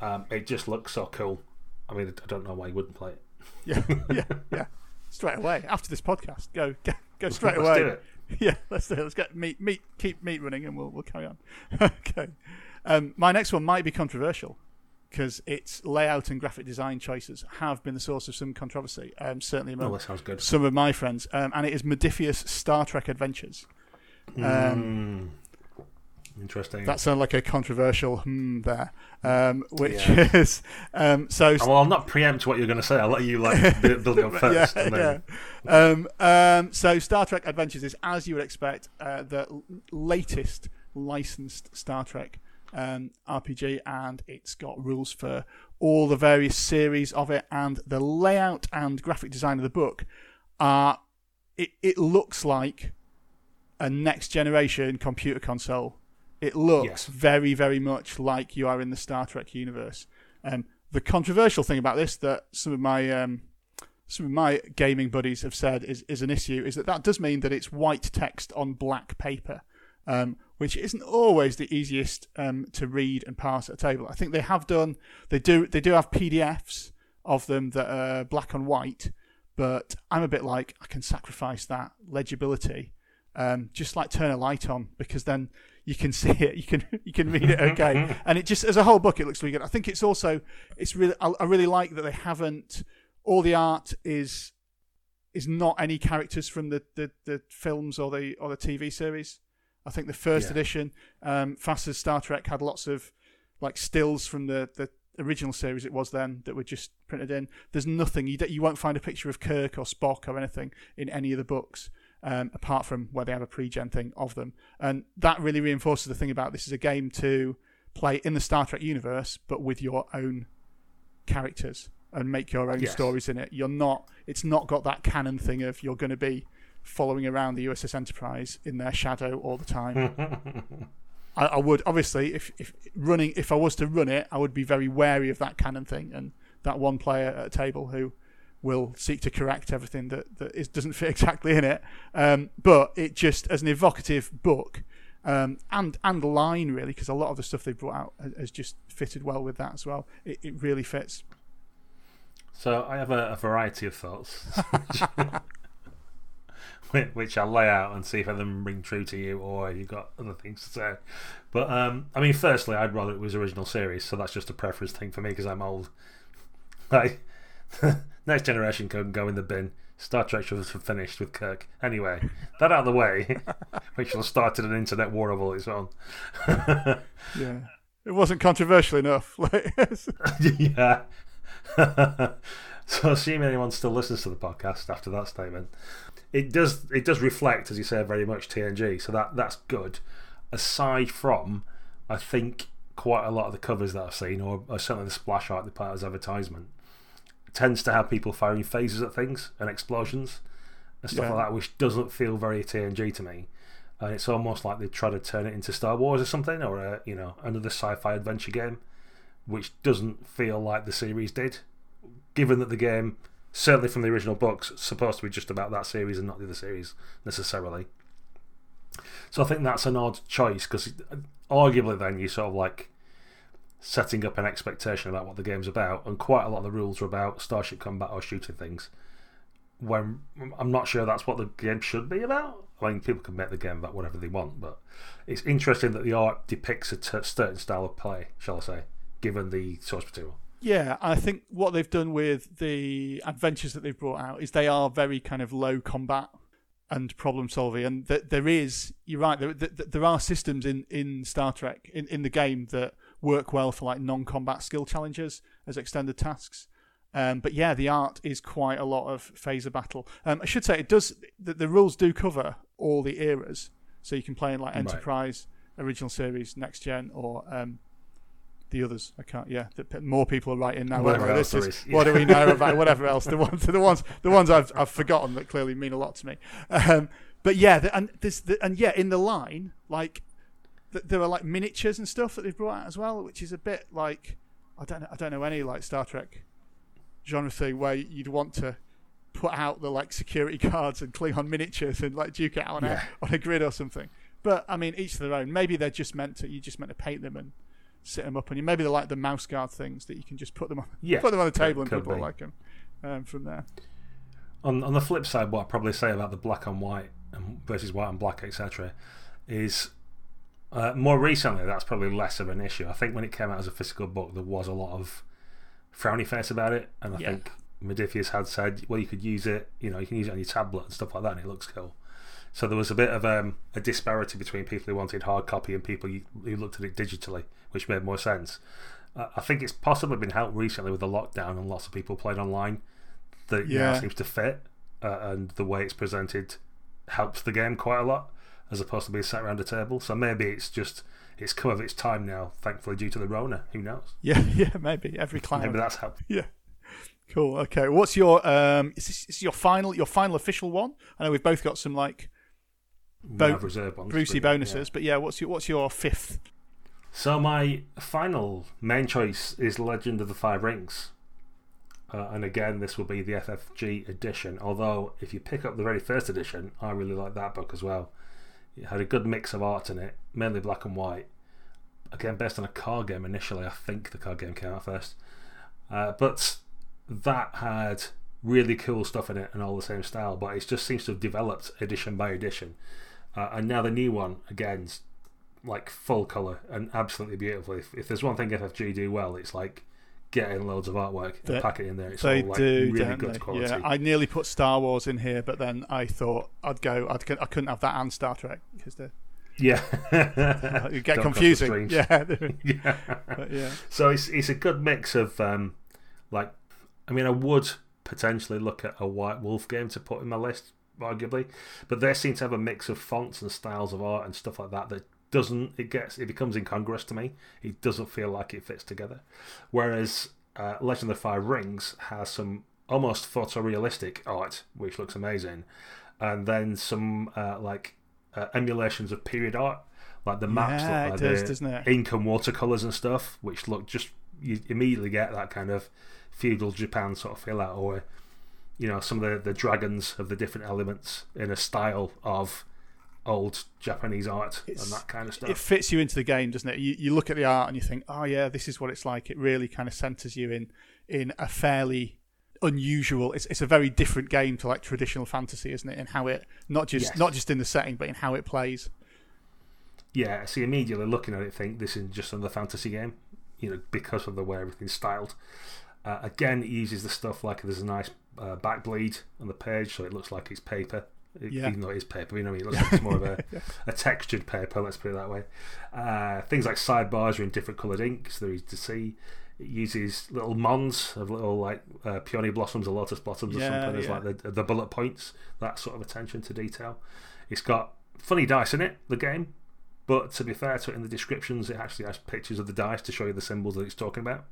um, it just looks so cool. I mean, I don't know why you wouldn't play it.
Yeah, (laughs) yeah, yeah. Straight away after this podcast, go go, go straight
Let's
away.
do it. (laughs)
Yeah, let's do it. Let's get meat, meat, keep meat running, and we'll we'll carry on. (laughs) okay. Um, my next one might be controversial because its layout and graphic design choices have been the source of some controversy. Um, certainly among
Oh, that sounds good.
some of my friends, um, and it is Modiphius Star Trek Adventures. Um,
Mm. Interesting.
That sounded like a controversial hmm there, um, which
Yeah. (laughs)
is um, so.
Oh, well, I'll not preempt what you're going to say. I'll let you like (laughs) build it up first.
yeah,
then...
yeah. Um, um, so Star Trek Adventures is, as you would expect, uh, the latest licensed Star Trek um, RPG, and it's got rules for all the various series of it, and the layout and graphic design of the book are. It, it looks like a next generation computer console. It looks
Yes.
very, very much like you are in the Star Trek universe. Um, the controversial thing about this that some of my um, some of my gaming buddies have said is, is an issue is that that does mean that it's white text on black paper, um, which isn't always the easiest um, to read and pass at a table. I think they have done they do they do have PDFs of them that are black and white, but I'm a bit like I can sacrifice that legibility, um, just like turn a light on because then you can (laughs) see it, you can you can read it (laughs) okay, and it just as a whole book it looks really good. I think it's also it's really I, I really like that they haven't all the art is is not any characters from the, the, the films or the or the TV series. I think the first
Yeah.
edition, um, Fast Star Trek, had lots of like stills from the, the original series it was then that were just printed in. There's nothing you you won't find a picture of Kirk or Spock or anything in any of the books. Um, apart from where they have a pre-gen thing of them, and that really reinforces the thing about this is a game to play in the Star Trek universe, but with your own characters and make your own
Yes.
stories in it. You're not. It's not got that canon thing of you're going to be following around the USS Enterprise in their shadow all the time. (laughs) I, I would obviously, if, if running, if I was to run it, I would be very wary of that canon thing and that one player at a table who will seek to correct everything that that is, doesn't (laughs) fit exactly in it. Um, but it just as an evocative book. Um, and and line really because a lot of the stuff they brought out has, has just fitted well with that as well. It, it really fits.
So I have a, a variety of thoughts, (laughs) (laughs) which, I'll lay out and see if any of them ring true to you or you've got other things to say. But um, I mean, firstly, I'd rather it was original series, so that's just a preference thing for me because I'm old. (laughs) Like, (laughs) next generation can go in the bin. Star Trek should have finished with Kirk. Anyway, that out of the way, which will have started an internet war of all its own.
Yeah, it wasn't controversial enough.
Yeah. so, assuming anyone still listens to the podcast after that statement, it does it does reflect, as you say, very much TNG. So that that's good. Aside from, I think quite a lot of the covers that I've seen, or, or certainly the splash art they put as advertisement, tends to have people firing phasers at things and explosions and stuff
Yeah.
like that, which doesn't feel very TNG to me. And it's almost like they try to turn it into Star Wars or something, or a, you know another sci-fi adventure game, which doesn't feel like the series did. Given that the game, certainly from the original books, supposed to be just about that series and not the other series necessarily. So I think that's an odd choice because arguably then you sort of like setting up an expectation about what the game's about, and quite a lot of the rules are about starship combat or shooting things. When I'm not sure that's what the game should be about. I mean, people can make the game about whatever they want, but it's interesting that the art depicts a certain style of play, shall I say, given the source material.
Yeah, I think what they've done with the adventures that they've brought out is they are very kind of low combat and problem solving, and th- there is you're right. There, there, there are systems in, in Star Trek in, in the game that work well for like non-combat skill challenges as extended tasks. Um, but yeah, the art is quite a lot of phaser battle. Um, I should say it does. The, the rules do cover all the eras, so you can play in like
Right.
Enterprise, original series, next gen, or um, the others. I can't. Yeah, the, more people are writing now.
Whatever
Whatever
else
this is.
is,
What do we know about whatever else? The ones, the ones, the ones I've I've forgotten that clearly mean a lot to me. Um, but yeah, the, and this, the, and yeah, in the line, like th- there are like miniatures and stuff that they've brought out as well, which is a bit like I don't know, I don't know any like Star Trek genre thing where you'd want to put out the like security (laughs) guards and Klingon miniatures and like duke it out on,
Yeah.
a, on a grid or something. But I mean, each to their own. Maybe they're just meant to. You just meant to paint them and sit them up, and you maybe they're like the mouse guard things that you can just put them on, (laughs)
Yeah,
put them on the table and people
be.
like them um, from there.
On on the flip side, what I'd probably say about the black and white and versus white and black, etc., is uh, more recently that's probably less of an issue. I think when it came out as a physical book, there was a lot of frowny face about it, and I
Yeah.
think Modiphius had said, well, you could use it, you know, you can use it on your tablet and stuff like that, and it looks cool. So there was a bit of um, a disparity between people who wanted hard copy and people who looked at it digitally, which made more sense. Uh, I think it's possibly been helped recently with the lockdown and lots of people playing online. That now seems to fit, uh, and the way it's presented helps the game quite a lot, as opposed to being sat around a table. So maybe it's just it's come of its time now, thankfully due to the Rona. Who knows?
Yeah, (laughs) yeah, maybe every cloud.
Maybe that's helped.
Yeah. Cool. Okay. What's your um? Is this, is this your final your final official one? I know we've both got some like Bo-
reserve ones,
Brucey
but, yeah.
bonuses, but yeah, what's your what's your fifth?
So my final main choice is Legend of the Five Rings. Uh, and again, this will be the FFG edition. Although, if you pick up the very first edition, I really like that book as well. It had a good mix of art in it, mainly black and white. Again, based on a card game initially. I think the card game came out first. Uh, but that had really cool stuff in it and all the same style. But it just seems to have developed edition by edition. Uh, and now the new one, again, like full color and absolutely beautiful. If, if there's one thing FFG do well, it's like getting loads of artwork
They-
and pack it in there. It's
They
all like
do,
really good
they?
quality.
Yeah, I nearly put Star Wars in here, but then I thought I'd go. I'd, I couldn't have that and Star Trek because they
yeah, (laughs)
you get
Don't
confusing. Yeah, (laughs) (laughs)
yeah.
but yeah,
So it's it's a good mix of um, like, I mean, I would potentially look at a White Wolf game to put in my list, arguably, but they seem to have a mix of fonts and styles of art and stuff like that that doesn't it gets it becomes incongruous to me. It doesn't feel like it fits together. Whereas uh, Legend of the Five Rings has some almost photorealistic art, which looks amazing, and then some uh, like uh, emulations of period art. Like the maps
Yeah,
look like
does,
the
doesn't it?
ink and watercolors and stuff, which look just you immediately get that kind of feudal Japan sort of feel out, or you know some of the the dragons of the different elements in a style of old Japanese art
It's-
and that kind of stuff.
it fits you into the game, doesn't it? You you look at the art and you think, oh yeah, this is what it's like. It really kind of centers you in in a fairly unusual. It's it's a very different game to like traditional fantasy, isn't it? In how it not just
Yes.
not just in the setting, but in how it plays.
yeah, see, immediately looking at it, think this is just another fantasy game, you know, because of the way everything's styled. Uh, again, it uses the stuff like there's a nice uh, back bleed on the page, so it looks like it's paper.
Yeah.
Even though it is paper, you know, it looks like it's more of a, (laughs) a textured paper. Let's put it that way. Uh, things like sidebars are in different coloured inks, so they're easy to see. It uses little mons of little like uh, peony blossoms or lotus blossoms or something as
yeah.
like the, the bullet points. That sort of attention to detail. It's got funny dice in it, the game. But to be fair to it, in the descriptions, it actually has pictures of the dice to show you the symbols that it's talking about.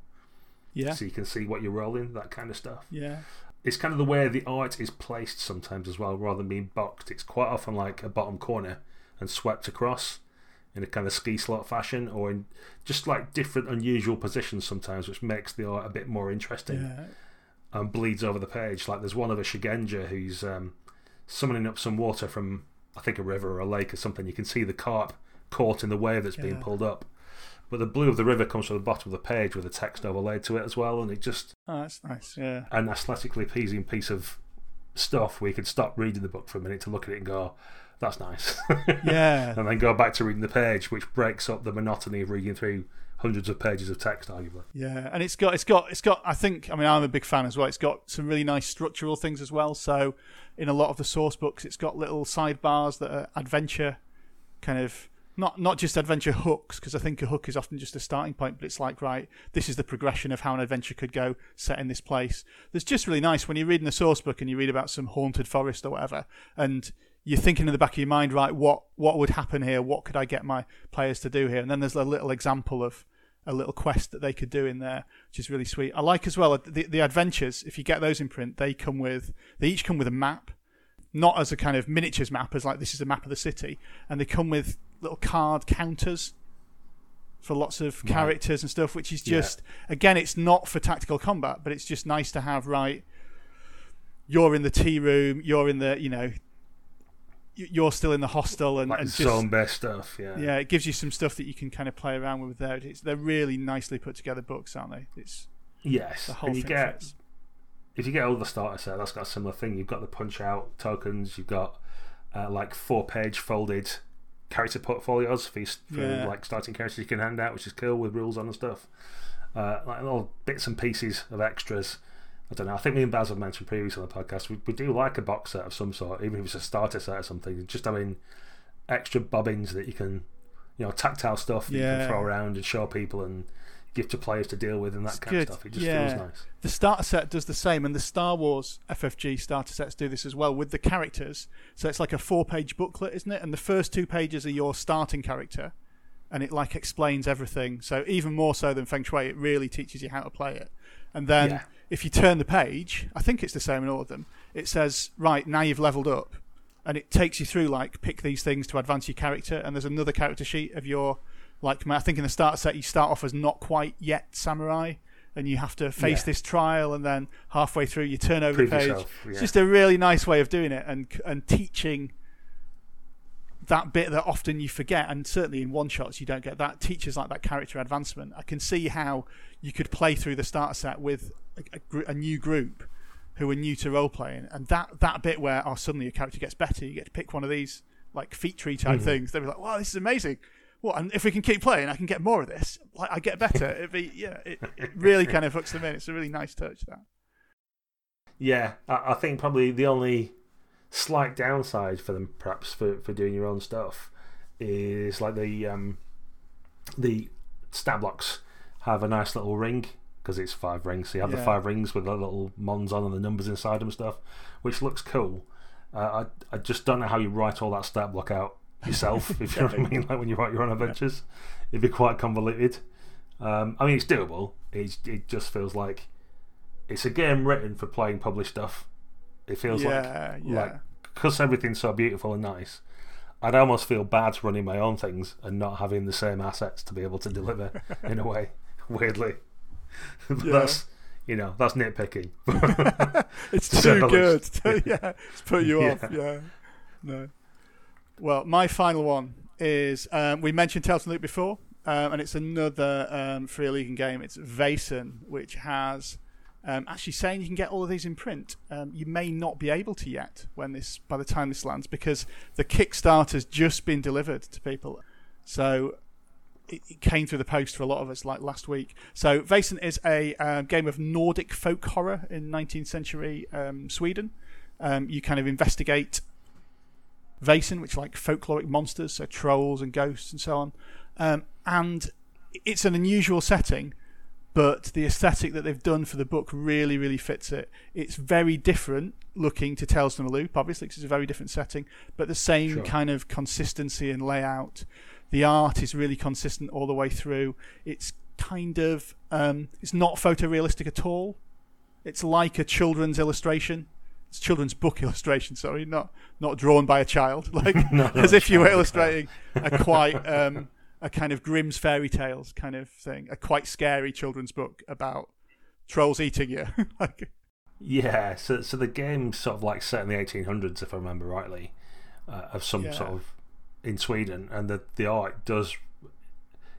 Yeah.
So you can see what you're rolling, that kind of stuff.
Yeah.
It's kind of the way the art is placed sometimes as well, rather than being boxed. It's quite often like a bottom corner and swept across in a kind of ski slot fashion, or in just like different unusual positions sometimes, which makes the art a bit more interesting
Yeah.
and bleeds over the page. Like there's one of a shugenja who's um, summoning up some water from, I think, a river or a lake or something. You can see the carp caught in the wave that's being pulled up. But the blue of the river comes from the bottom of the page with the text overlaid to it as well, and it just
Oh, that's nice. Yeah.
an aesthetically pleasing piece of stuff where you could stop reading the book for a minute to look at it and go, that's nice. (laughs)
Yeah.
and then go back to reading the page, which breaks up the monotony of reading through hundreds of pages of text, arguably.
Yeah, and it's got it's got it's got. I think I mean I'm a big fan as well. It's got some really nice structural things as well. So in a lot of the source books, it's got little sidebars that are adventure, kind of not not just adventure hooks because I think a hook is often just a starting point, but it's like right, this is the progression of how an adventure could go set in this place. That's just really nice when you're reading the source book and you read about some haunted forest or whatever, and you're thinking in the back of your mind, right, what what would happen here? What could I get my players to do here? And then there's a little example of a little quest that they could do in there, which is really sweet. I like as well uh, the the adventures. If you get those in print, they come with they each come with a map, not as a kind of miniatures map, as like this is a map of the city, and they come with little card counters for lots of
Right.
characters and stuff, which is
Yeah.
just again, it's not for tactical combat, but it's just nice to have. Right, you're in the tea room, you're in the you know. You're still in the hostel, and,
Like
and just
based stuff, yeah.
yeah, it gives you some stuff that you can kind of play around with there. It's, they're really nicely put together books, aren't they? It's
Yes.
the whole
and you
thing
get
fits.
if you get all the starter set, that's got a similar thing. You've got the punch out tokens. You've got uh, like four page folded character portfolios for, your, for
Yeah.
like starting characters you can hand out, which is cool with rules on and stuff. Uh, like little bits and pieces of extras. I don't know. I think me and Baz have mentioned previously on the podcast. We, we do like a box set of some sort, even if it's a starter set or something. Just having extra bobbins that you can, you know, tactile stuff that you can throw around and show people and give to players to deal with and that
It's
kind
good.
of stuff. It just
Yeah.
feels nice.
The starter set does the same, and the Star Wars FFG starter sets do this as well with the characters. So it's like a four-page booklet, isn't it? And the first two pages are your starting character, and it like explains everything. So even more so than Feng Shui, it really teaches you how to play it. And then
Yeah.
if you turn the page, I think it's the same in all of them. It says, "Right now you've leveled up," and it takes you through like pick these things to advance your character. And there's another character sheet of your like. I think in the starter set you start off as not quite yet samurai. And you have to face
Yeah.
this trial, and then halfway through you turn over
Prove
the page.
yourself,
It's just a really nice way of doing it, and and teaching that bit that often you forget, and certainly in one shots you don't get that. Teachers like that character advancement. I can see how you could play through the starter set with a, a, gr- a new group who are new to role playing, and that that bit where oh suddenly your character gets better, you get to pick one of these like feat tree type
Mhm.
things. They'll be like, wow, this is amazing. What? And if we can keep playing, I can get more of this. Like I get better. (laughs) It'd be yeah. It, it really kind of hooks them in. It's a really nice touch. That.
Yeah, I, I think probably the only slight downside for them, perhaps for, for doing your own stuff, is like the um, the stat blocks have a nice little ring because it's five rings. So you have the five rings with the little mons on and the numbers inside them and stuff, which looks cool. Uh, I I just don't know how you write all that stat block out yourself. (laughs) if you know what I mean, like when you write your own adventures, it'd be quite convoluted. Um, I mean, it's doable. It's, it just feels like it's a game written for playing published stuff. It feels
yeah,
like
yeah.
like because everything's so beautiful and nice. I'd almost feel bad running my own things and not having the same assets to be able to deliver in a way. (laughs) Weirdly, (laughs) But
Yeah.
that's you know that's nitpicking.
it's too good. yeah, it's put you off. Yeah, no. Well, my final one is um, we mentioned Tales from Loop before, um, and it's another um, free league game. It's Vaesen, which has um, actually saying you can get all of these in print. Um, you may not be able to yet when this by the time this lands because the Kickstarter's just been delivered to people. So it, it came through the post for a lot of us like last week. So Vaesen is a um, game of Nordic folk horror in 19th century Sweden. You kind of investigate Vaesen, which are like folkloric monsters, so trolls and ghosts and so on. Um, and it's an unusual setting, but the aesthetic that they've done for the book really, really fits it. It's very different looking to Tales from the Loop, obviously, because it's a very different setting, but the same
Sure.
kind of consistency and layout. The art is really consistent all the way through. It's kind of um, it's not photorealistic at all. It's like a children's illustration. It's children's book (laughs) illustration. Sorry, not not drawn by a child. (laughs) Like (laughs) as if you were illustrating a quite um, a kind of Grimm's fairy tales kind of thing, a quite scary children's book about trolls eating you. like,
Yeah, so so the game's sort of like set in the 1800s, if I remember rightly, uh, of some
Yeah.
sort of in Sweden, and the the art does.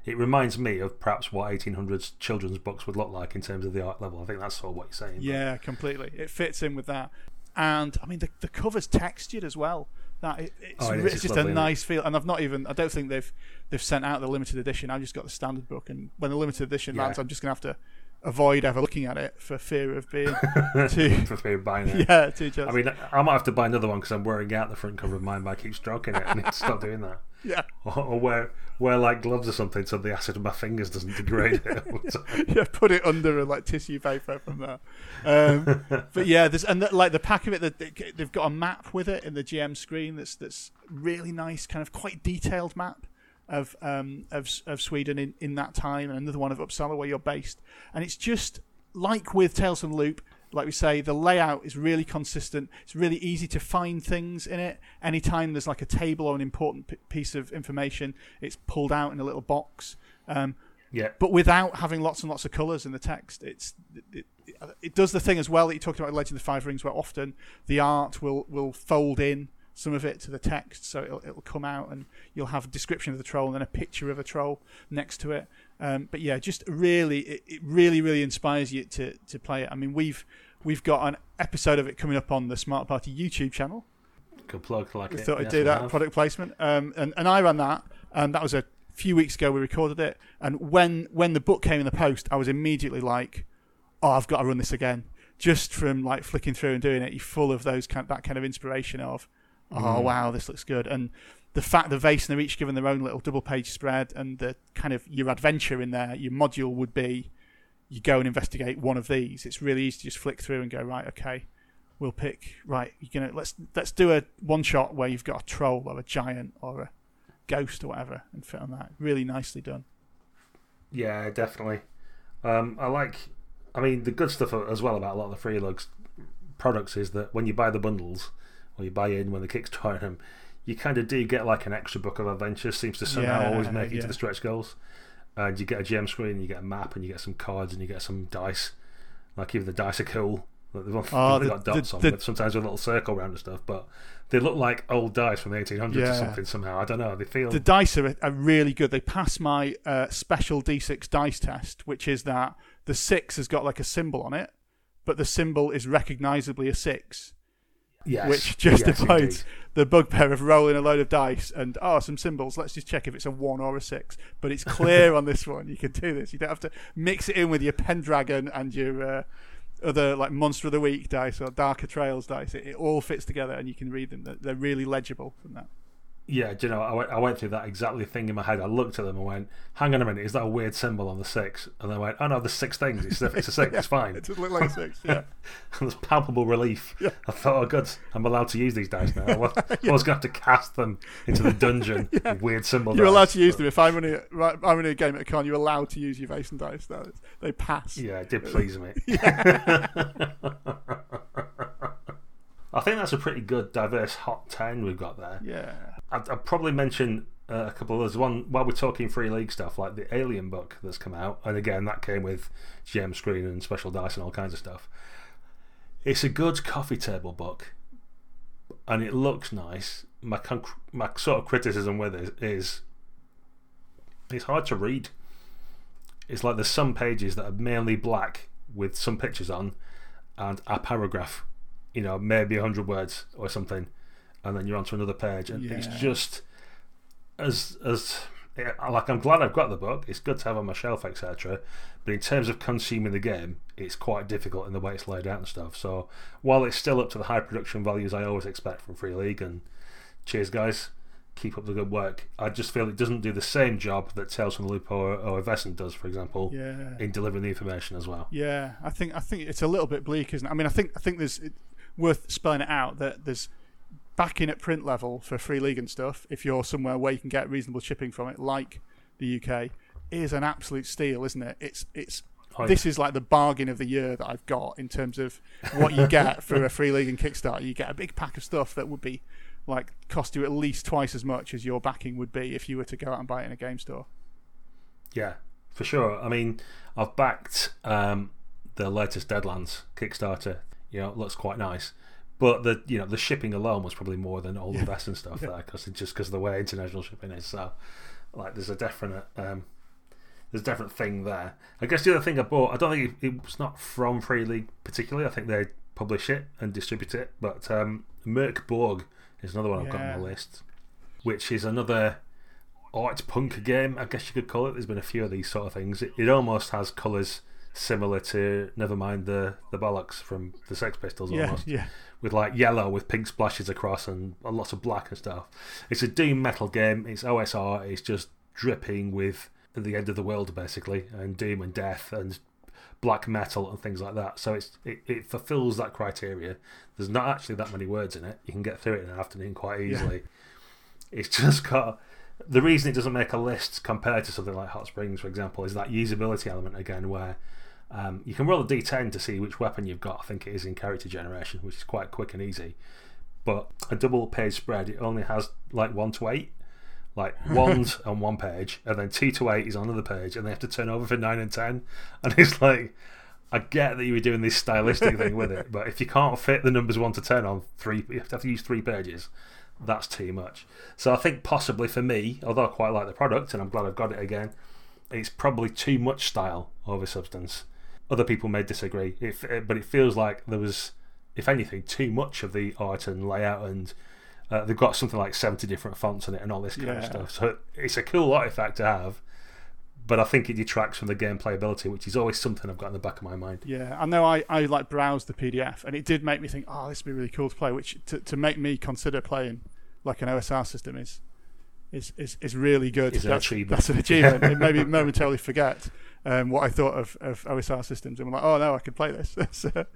It reminds me of perhaps what 1800s children's books would look like in terms of the art level. I think that's sort of what you're saying. but-
yeah, completely. It fits in with that, and I mean the the cover's textured as well. That it, it's,
Oh,
it's
It's
just
lovely,
a nice feel, and I've not even. I don't think they've they've sent out the limited edition. I've just got the standard book, and when the limited edition
Yeah.
lands, I'm just gonna have to avoid ever looking at it for fear of being (laughs) too.
for fear of buying it. (laughs)
yeah, too jealous.
I mean, I might have to buy another one because I'm wearing out the front cover of mine, but I keep stroking it. I need to stop doing that.
Yeah,
Or, or wear wear like gloves or something so the acid on my fingers doesn't degrade it. (laughs)
yeah, put it under a like tissue paper from there. Um, but yeah, there's and the, like the pack of it that they- they've got a map with it in the GM screen that's that's really nice, kind of quite detailed map of um of of Sweden in in that time, and another one of Uppsala where you're based, and it's just like with Tales from the Loop. Like we say, the layout is really consistent. It's really easy to find things in it. Anytime there's like a table or an important p- piece of information, it's pulled out in a little box. Um,
yeah,
but without having lots and lots of colours in the text. It's it, it, it does the thing as well that you talked about Legend of the Five Rings, where often the art will will fold in some of it to the text, so it'll, it'll come out and you'll have a description of the troll and then a picture of a troll next to it. Um, but yeah, just really, it, it really, really inspires you to to play it. I mean, we've we've got an episode of it coming up on the Smart Party YouTube channel.
good plug like
We
it.
thought I'd
Yes,
do that product placement, um, and and I ran that, and that was a few weeks ago. We recorded it, and when when the book came in the post, I was immediately like, "Oh, I've got to run this again." Just from like flicking through and doing it, you're full of those kind that kind of inspiration of, "Oh
Mm.
wow, this looks good," and the fact the Vase and they're each given their own little double page spread, and the kind of your adventure in there, your module would be, you go and investigate one of these. It's really easy to just flick through and go right, okay, we'll pick right. You're gonna let's let's do a one shot where you've got a troll or a giant or a ghost or whatever, and fit on that. Really nicely done.
Yeah, definitely. Um, I like. I mean, the good stuff as well about a lot of the Free League's products is that when you buy the bundles or you buy in when the Kickstarter them, you kind of do get like an extra book of adventures. Seems to somehow
Yeah,
always make it
yeah.
to the stretch goals. And you get a GM screen, you get a map, and you get some cards, and you get some dice. Like even the dice are cool. Like, They've
Oh,
they've
the-
got dots
the-
on,
the-
with sometimes with a little circle around and stuff. But they look like old dice from the 1800s
Yeah.
or something. Somehow I don't know. They feel
The dice are, are really good. They pass my uh, special D6 dice test, which is that the six has got like a symbol on it, but the symbol is recognisably a six.
Yes,
which just
yes,
the bugbear of rolling a load of dice and oh some symbols. Let's just check if it's a one or a six. But it's clear (laughs) on this one. You can do this. You don't have to mix it in with your pendragon and your uh, other like monster of the week dice or darker trails dice. It, it all fits together and you can read them. They're really legible from that
Yeah, do you know, I went, I went through that exactly thing in my head. I looked at them and went, hang on a minute, is that a weird symbol on the six? And I went, oh no, there's six things. It's, it's a six, (laughs) it's fine.
it does look like a six yeah (laughs)
And there's palpable relief.
Yeah.
I thought, oh, good, I'm allowed to use these dice now. I was, (laughs) I was going to have to cast them into the dungeon with weird symbol
you're
dice,
allowed to use them if I'm running, a, I'm running a game at a con you're allowed to use your vase and dice no, it's- they pass
Yeah, it did uh, please me. I think that's a pretty good, diverse hot 10 we've got there.
yeah
I'd, I'd probably mention uh, a couple of others. One, while we're talking free league stuff, like the Alien book that's come out, and again, that came with GM screen and special dice and all kinds of stuff. It's a good coffee table book, and it looks nice. My conc- my sort of criticism with it is it's hard to read. It's like there's some pages that are mainly black with some pictures on, and a paragraph, you know, maybe a hundred words or something, and then you're onto another page, and it's just as as yeah, like I'm glad I've got the book. It's good to have on my shelf, etc. But in terms of consuming the game, it's quite difficult in the way it's laid out and stuff. So while it's still up to the high production values I always expect from Free League, and cheers guys, keep up the good work. I just feel it doesn't do the same job that Tales from the Loop or, or Evanescent does, for example,
Yeah.
in delivering the information as well.
Yeah, I think I think it's a little bit bleak, isn't it? I mean, I think I think there's it, worth spelling it out that there's backing at print level for free league and stuff. If you're somewhere where you can get reasonable shipping from it, like the UK, is an absolute steal, isn't it? It's it's
Oh,
this is like the bargain of the year that I've got in terms of what you get for a free league and Kickstarter. You get a big pack of stuff that would be like cost you at least twice as much as your backing would be if you were to go out and buy it in a game store.
Yeah, for sure. I mean, I've backed um, the latest Deadlands Kickstarter. You know, it looks quite nice. But the you know the shipping alone was probably more than all the rest and stuff there because just because of the way international shipping is. So, like, there's a definite um, there's a definite thing there. I guess the other thing I bought, I don't think it, it was not from Free League particularly. I think they publish it and distribute it. But um, Mörk Borg is another one I've got on
Yeah.
my list, which is another art punk game, I guess you could call it. There's been a few of these sort of things. It, it almost has colours similar to Nevermind the the bollocks from the Sex Pistols,
Yeah,
almost
yeah,
with like yellow with pink splashes across and a lot of black and stuff. It's a doom metal game. It's OSR. It's just dripping with the end of the world basically, and doom and death and black metal and things like that. So it's it, it fulfills that criteria. There's not actually that many words in it. You can get through it in an afternoon quite easily. It's (laughs) just got the reason it doesn't make a list compared to something like Hot Springs, for example, is that usability element again, where um, you can roll a d10 to see which weapon you've got. I think it is in character generation, which is quite quick and easy. But a double page spread, it only has like one to eight, like (laughs) ones on one page, and then two to eight is on another page, and they have to turn over for nine and ten. (laughs) And it's like, I get that you were doing this stylistic thing with it, (laughs) but if you can't fit the numbers one to ten on three, you have to, have to use three pages. That's too much. So I think possibly for me, although I quite like the product and I'm glad I've got it again, it's probably too much style over substance. Other people may disagree, if, but it feels like there was, if anything, too much of the art and layout, and uh, they've got something like 70 different fonts in it and all this kind of stuff. So it's a cool artifact to have, but I think it detracts from the game playability, which is always something I've got in the back of my mind.
Yeah, I know. I, I like browsed the PDF, and it did make me think, oh, this would be really cool to play. Which to, to make me consider playing like an OSR system is is is, is really good.
Is an
that's,
achievement.
that's an achievement. (laughs) it made me momentarily forget um, what I thought of, of OSR systems, and I'm like, oh no, I can play this. (laughs) So,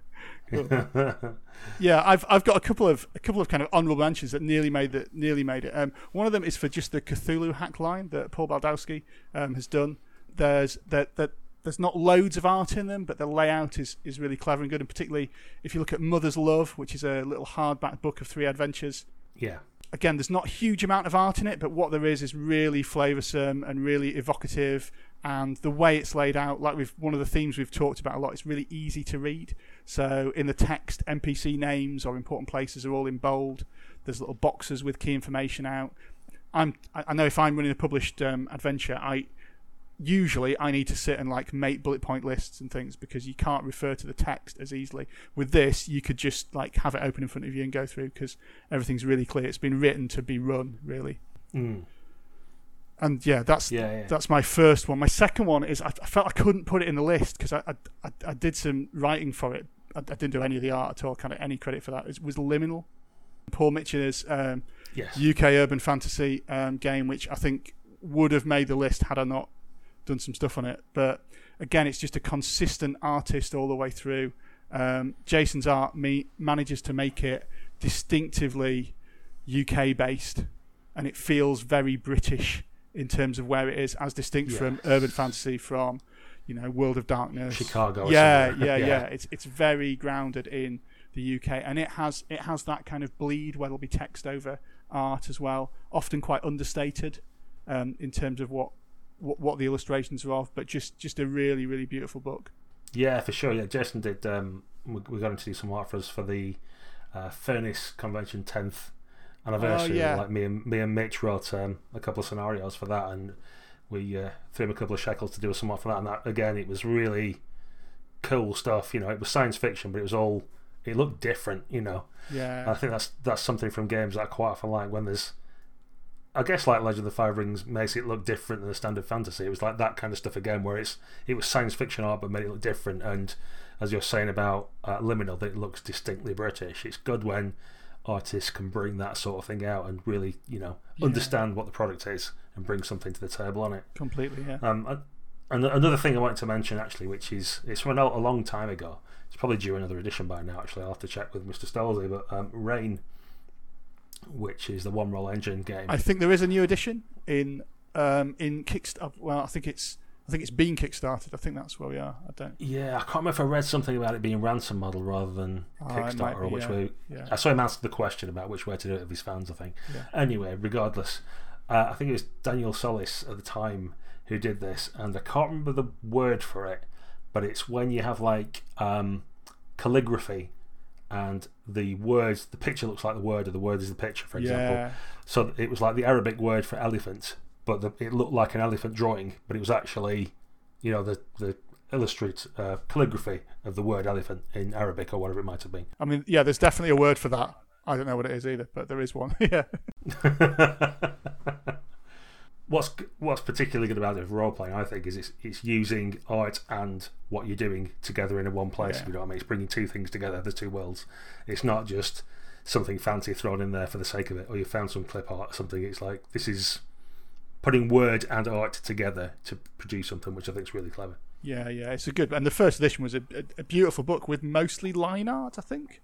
(laughs) yeah, I've I've got a couple of a couple of kind of honourable mentions that nearly made the nearly made it. Um, one of them is for just the Cthulhu hack line that Paul Baldowski um, has done. There's that that there's not loads of art in them, but the layout is is really clever and good. And particularly if you look at Mother's Love, which is a little hardback book of three adventures.
yeah.
Again, there's not a huge amount of art in it, but what there is is really flavoursome and really evocative. And the way it's laid out, like we've one of the themes we've talked about a lot, it's really easy to read. So in the text, NPC names or important places are all in bold. There's little boxes with key information out. I'm I know if I'm running a published um, adventure, I usually I need to sit and like make bullet point lists and things because you can't refer to the text as easily. With this, you could just like have it open in front of you and go through because everything's really clear. It's been written to be run, really.
Mm.
And yeah, that's
Yeah, yeah.
that's my first one. My second one is I, I felt I couldn't put it in the list because I, I, I did some writing for it. I, I didn't do any of the art at all. Kind of any credit for that. It was Liminal. Paul Mitchell's um,
yes.
UK urban fantasy um, game, which I think would have made the list had I not done some stuff on it. But again, it's just a consistent artist all the way through. Um, Jason's art me manages to make it distinctively UK based, and it feels very British in terms of where it is, as distinct from urban fantasy from you know World of Darkness,
Chicago
yeah, yeah, (laughs)
Yeah.
yeah, It's it's very grounded in the UK, and it has it has that kind of bleed where there'll be text over art as well, often quite understated um, in terms of what, what what the illustrations are of, but just just a really really beautiful book.
Yeah, for sure. Yeah, Jason did. Um, we're going to do some art for us for the uh, Furnace Convention 10th anniversary.
yeah.
Like me and me and Mitch wrote um, a couple of scenarios for that, and we uh, threw him a couple of shekels to do some art for that. And that again, it was really cool stuff. You know, it was science fiction, but it was all. It looked different. You know,
Yeah,
I think that's that's something from games that I quite often like when there's. I guess like Legend of the Five Rings makes it look different than the standard fantasy. It was like that kind of stuff again, where it's it was science fiction art but made it look different. And as you're saying about uh, Liminal, that it looks distinctly British. It's good when artists can bring that sort of thing out and really, you know, understand what the product is and bring something to the table on it.
Completely, yeah.
Um, and another thing I wanted to mention actually, which is it's from a long time ago. It's probably due another edition by now. Actually, I'll have to check with Mr. Stolze. But um, Reign, which is the one roll engine game.
I think there is a new edition in um, in Kickstarter. Well, I think it's I think it's been kickstarted. I think that's where we are. I don't.
Yeah, I can't remember if I read something about it being ransom model rather than
Oh,
Kickstarter
might
or which
yeah.
way.
Yeah.
I saw him answer the question about which way to do it with his fans. I think.
Yeah.
Anyway, regardless, uh, I think it was Daniel Solis at the time who did this, and I can't remember the word for it, but it's when you have like um, calligraphy. And the words, the picture looks like the word, or the word is the picture, for example.
Yeah.
So it was like the Arabic word for elephant, but the, it looked like an elephant drawing, but it was actually, you know, the the illustrate uh, calligraphy of the word elephant in Arabic or whatever it might have been.
I mean, yeah. There's definitely a word for that. I don't know what it is either, but there is one. (laughs) yeah. (laughs)
what's what's particularly good about it for role playing, I think, is it's it's using art and what you're doing together in a one place.
Yeah.
You know what I mean? It's bringing two things together, the two worlds. It's not just something fancy thrown in there for the sake of it, or you found some clip art or something. It's like this is putting word and art together to produce something, which I think is really clever.
Yeah, yeah, it's a good. And the first edition was a, a, a beautiful book with mostly line art. I think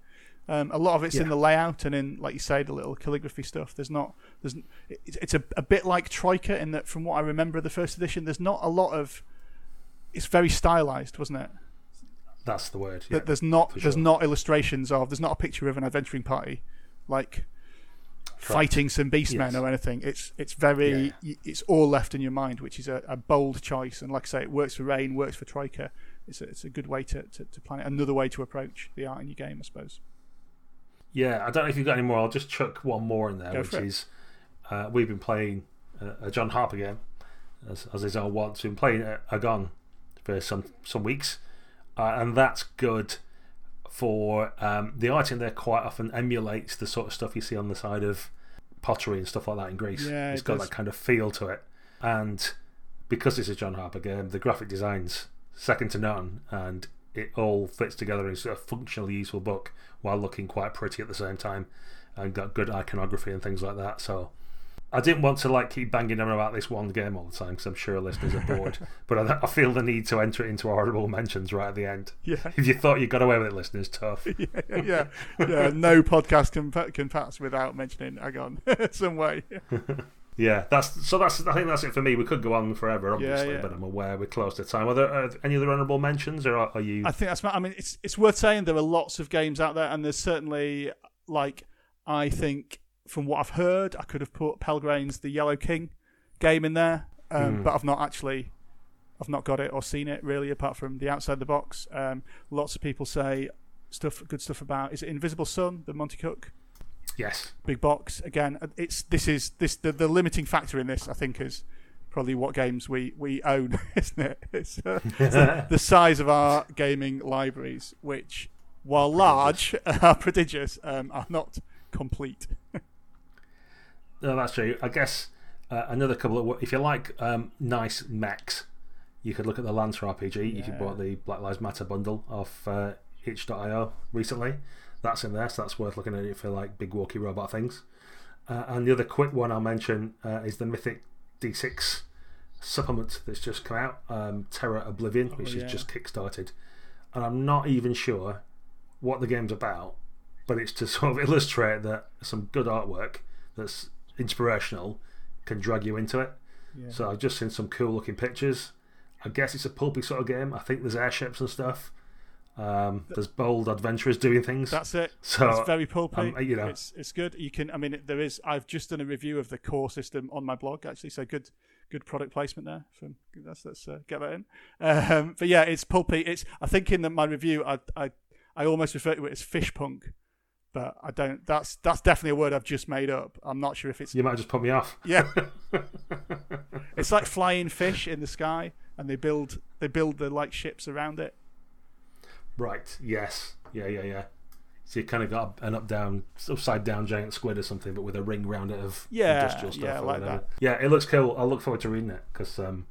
um, a lot of it's in the layout and in, like you say, the little calligraphy stuff. There's not. There's. It's, it's a, a bit like Troika in that, from what I remember of the first edition, there's not a lot of. It's very stylized, wasn't it?
That's the word. Yeah.
there's not.
for
There's not illustrations of. There's not a picture of an adventuring party, like fighting some beastmen
Yes.
or anything. It's it's very. y It's all left in your mind, which is a, a bold choice. And like I say, it works for Reign, works for Troika. It's a, it's a good way to, to, to plan it. Another way to approach the art in your game, I suppose.
Yeah, I don't know if you've got any more. I'll just chuck one more in there,
Go
which is uh, we've been playing uh, a John Harper game, as, as is our wont. We've been playing uh, Agon for some, some weeks, uh, and that's good for um, the art in there quite often emulates the sort of stuff you see on the side of pottery and stuff like that in Greece.
Yeah,
it's
it
got
does.
that kind of feel to it. And because it's a John Harper game, the graphic design's second to none, and it all fits together in a functionally useful book while looking quite pretty at the same time, and got good iconography and things like that. So. I didn't want to like keep banging on about this one game all the time because I'm sure listeners are bored. (laughs) but I, I feel the need to enter it into our honourable mentions right at the end.
Yeah,
If you thought you got away with it, listeners, tough. (laughs)
yeah, yeah. yeah no podcast can, can pass without mentioning Agon (laughs) some way.
Yeah, that's so. That's I think that's it for me. We could go on forever, obviously,
yeah.
but I'm aware we're close to time. Are there uh, any other honourable mentions, or are, are you?
I think that's. I mean, it's it's worth saying there are lots of games out there, and there's certainly like I think from what I've heard, I could have put Pelgrane's The Yellow King game in there, um,
Hmm.
but I've not actually. I've not got it or seen it really, apart from the outside the box. Um, lots of people say stuff, good stuff about. Is it Invisible Sun, the Monte Cook
yes,
big box? Again, it's this is this the, the limiting factor in this. I think is probably what games we we own, (laughs) isn't it? It's uh, the, (laughs) the size of our gaming libraries, which, while large, (laughs) are prodigious, um, are not complete.
No, that's true. I guess uh, another couple of if you like um, nice mechs, you could look at the Lancer RPG. If you
Yeah.
bought the Black Lives Matter bundle off uh, itch.io recently, that's in there, so that's worth looking at it for like big walkie robot things. Uh, and the other quick one I'll mention uh, is the Mythic D6 supplement that's just come out, um, Terra Oblivion, which
Oh, yeah.
is just kickstarted. And I'm not even sure what the game's about, but it's to (laughs) sort of illustrate that some good artwork that's inspirational can drag you into it.
Yeah.
So I've just seen some cool looking pictures. I guess it's a pulpy sort of game. I think there's airships and stuff. Um, there's bold adventurers doing things.
That's it.
So,
it's very pulpy.
um, you know.
it's it's good. You can. I mean, there is. I've just done a review of the core system on my blog actually. So good, good product placement there. From let's let's uh, get that in. Um, but yeah, it's pulpy. It's. I think in the, my review, I I I almost refer to it as fish punk, but I don't. That's that's definitely a word I've just made up. I'm not sure if it's
you might just put me off.
yeah. (laughs) it's like flying fish in the sky, and they build they build the like ships around it.
Right. Yes. Yeah. Yeah. Yeah. So you kind of got an up down, upside down giant squid or something, but with a ring round it of
Yeah,
industrial stuff.
yeah, like
whatever.
that.
Yeah, it looks cool. I'll look forward to reading it because um,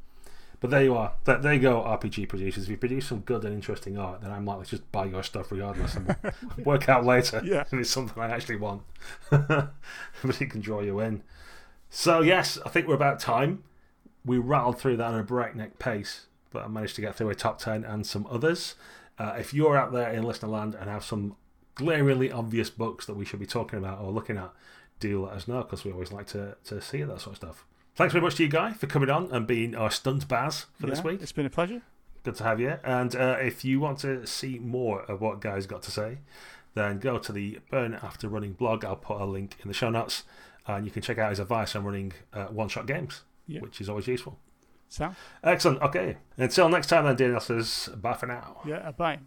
But there you are. There, there you go, RPG producers. If you produce some good and interesting art, then I'm likely to just buy your stuff regardless and (laughs) work out later
Yeah. (laughs)
if it's something I actually want. (laughs) but it can draw you in. So, yes, I think we're about time. We rattled through that at a breakneck pace, but I managed to get through a top 10 and some others. Uh, if you're out there in listener land and have some glaringly obvious books that we should be talking about or looking at, do let us know because we always like to, to see that sort of stuff. Thanks very much to you, Guy, for coming on and being our stunt Baz for this week.
It's been a pleasure.
Good to have you. And uh, if you want to see more of what Guy's got to say, then go to the Burn After Running blog. I'll put a link in the show notes. And you can check out his advice on running uh, one shot games,
Yeah.
which is always useful.
So,
Excellent. Okay. Until next time, then, Daniel says bye for now.
yeah, bye.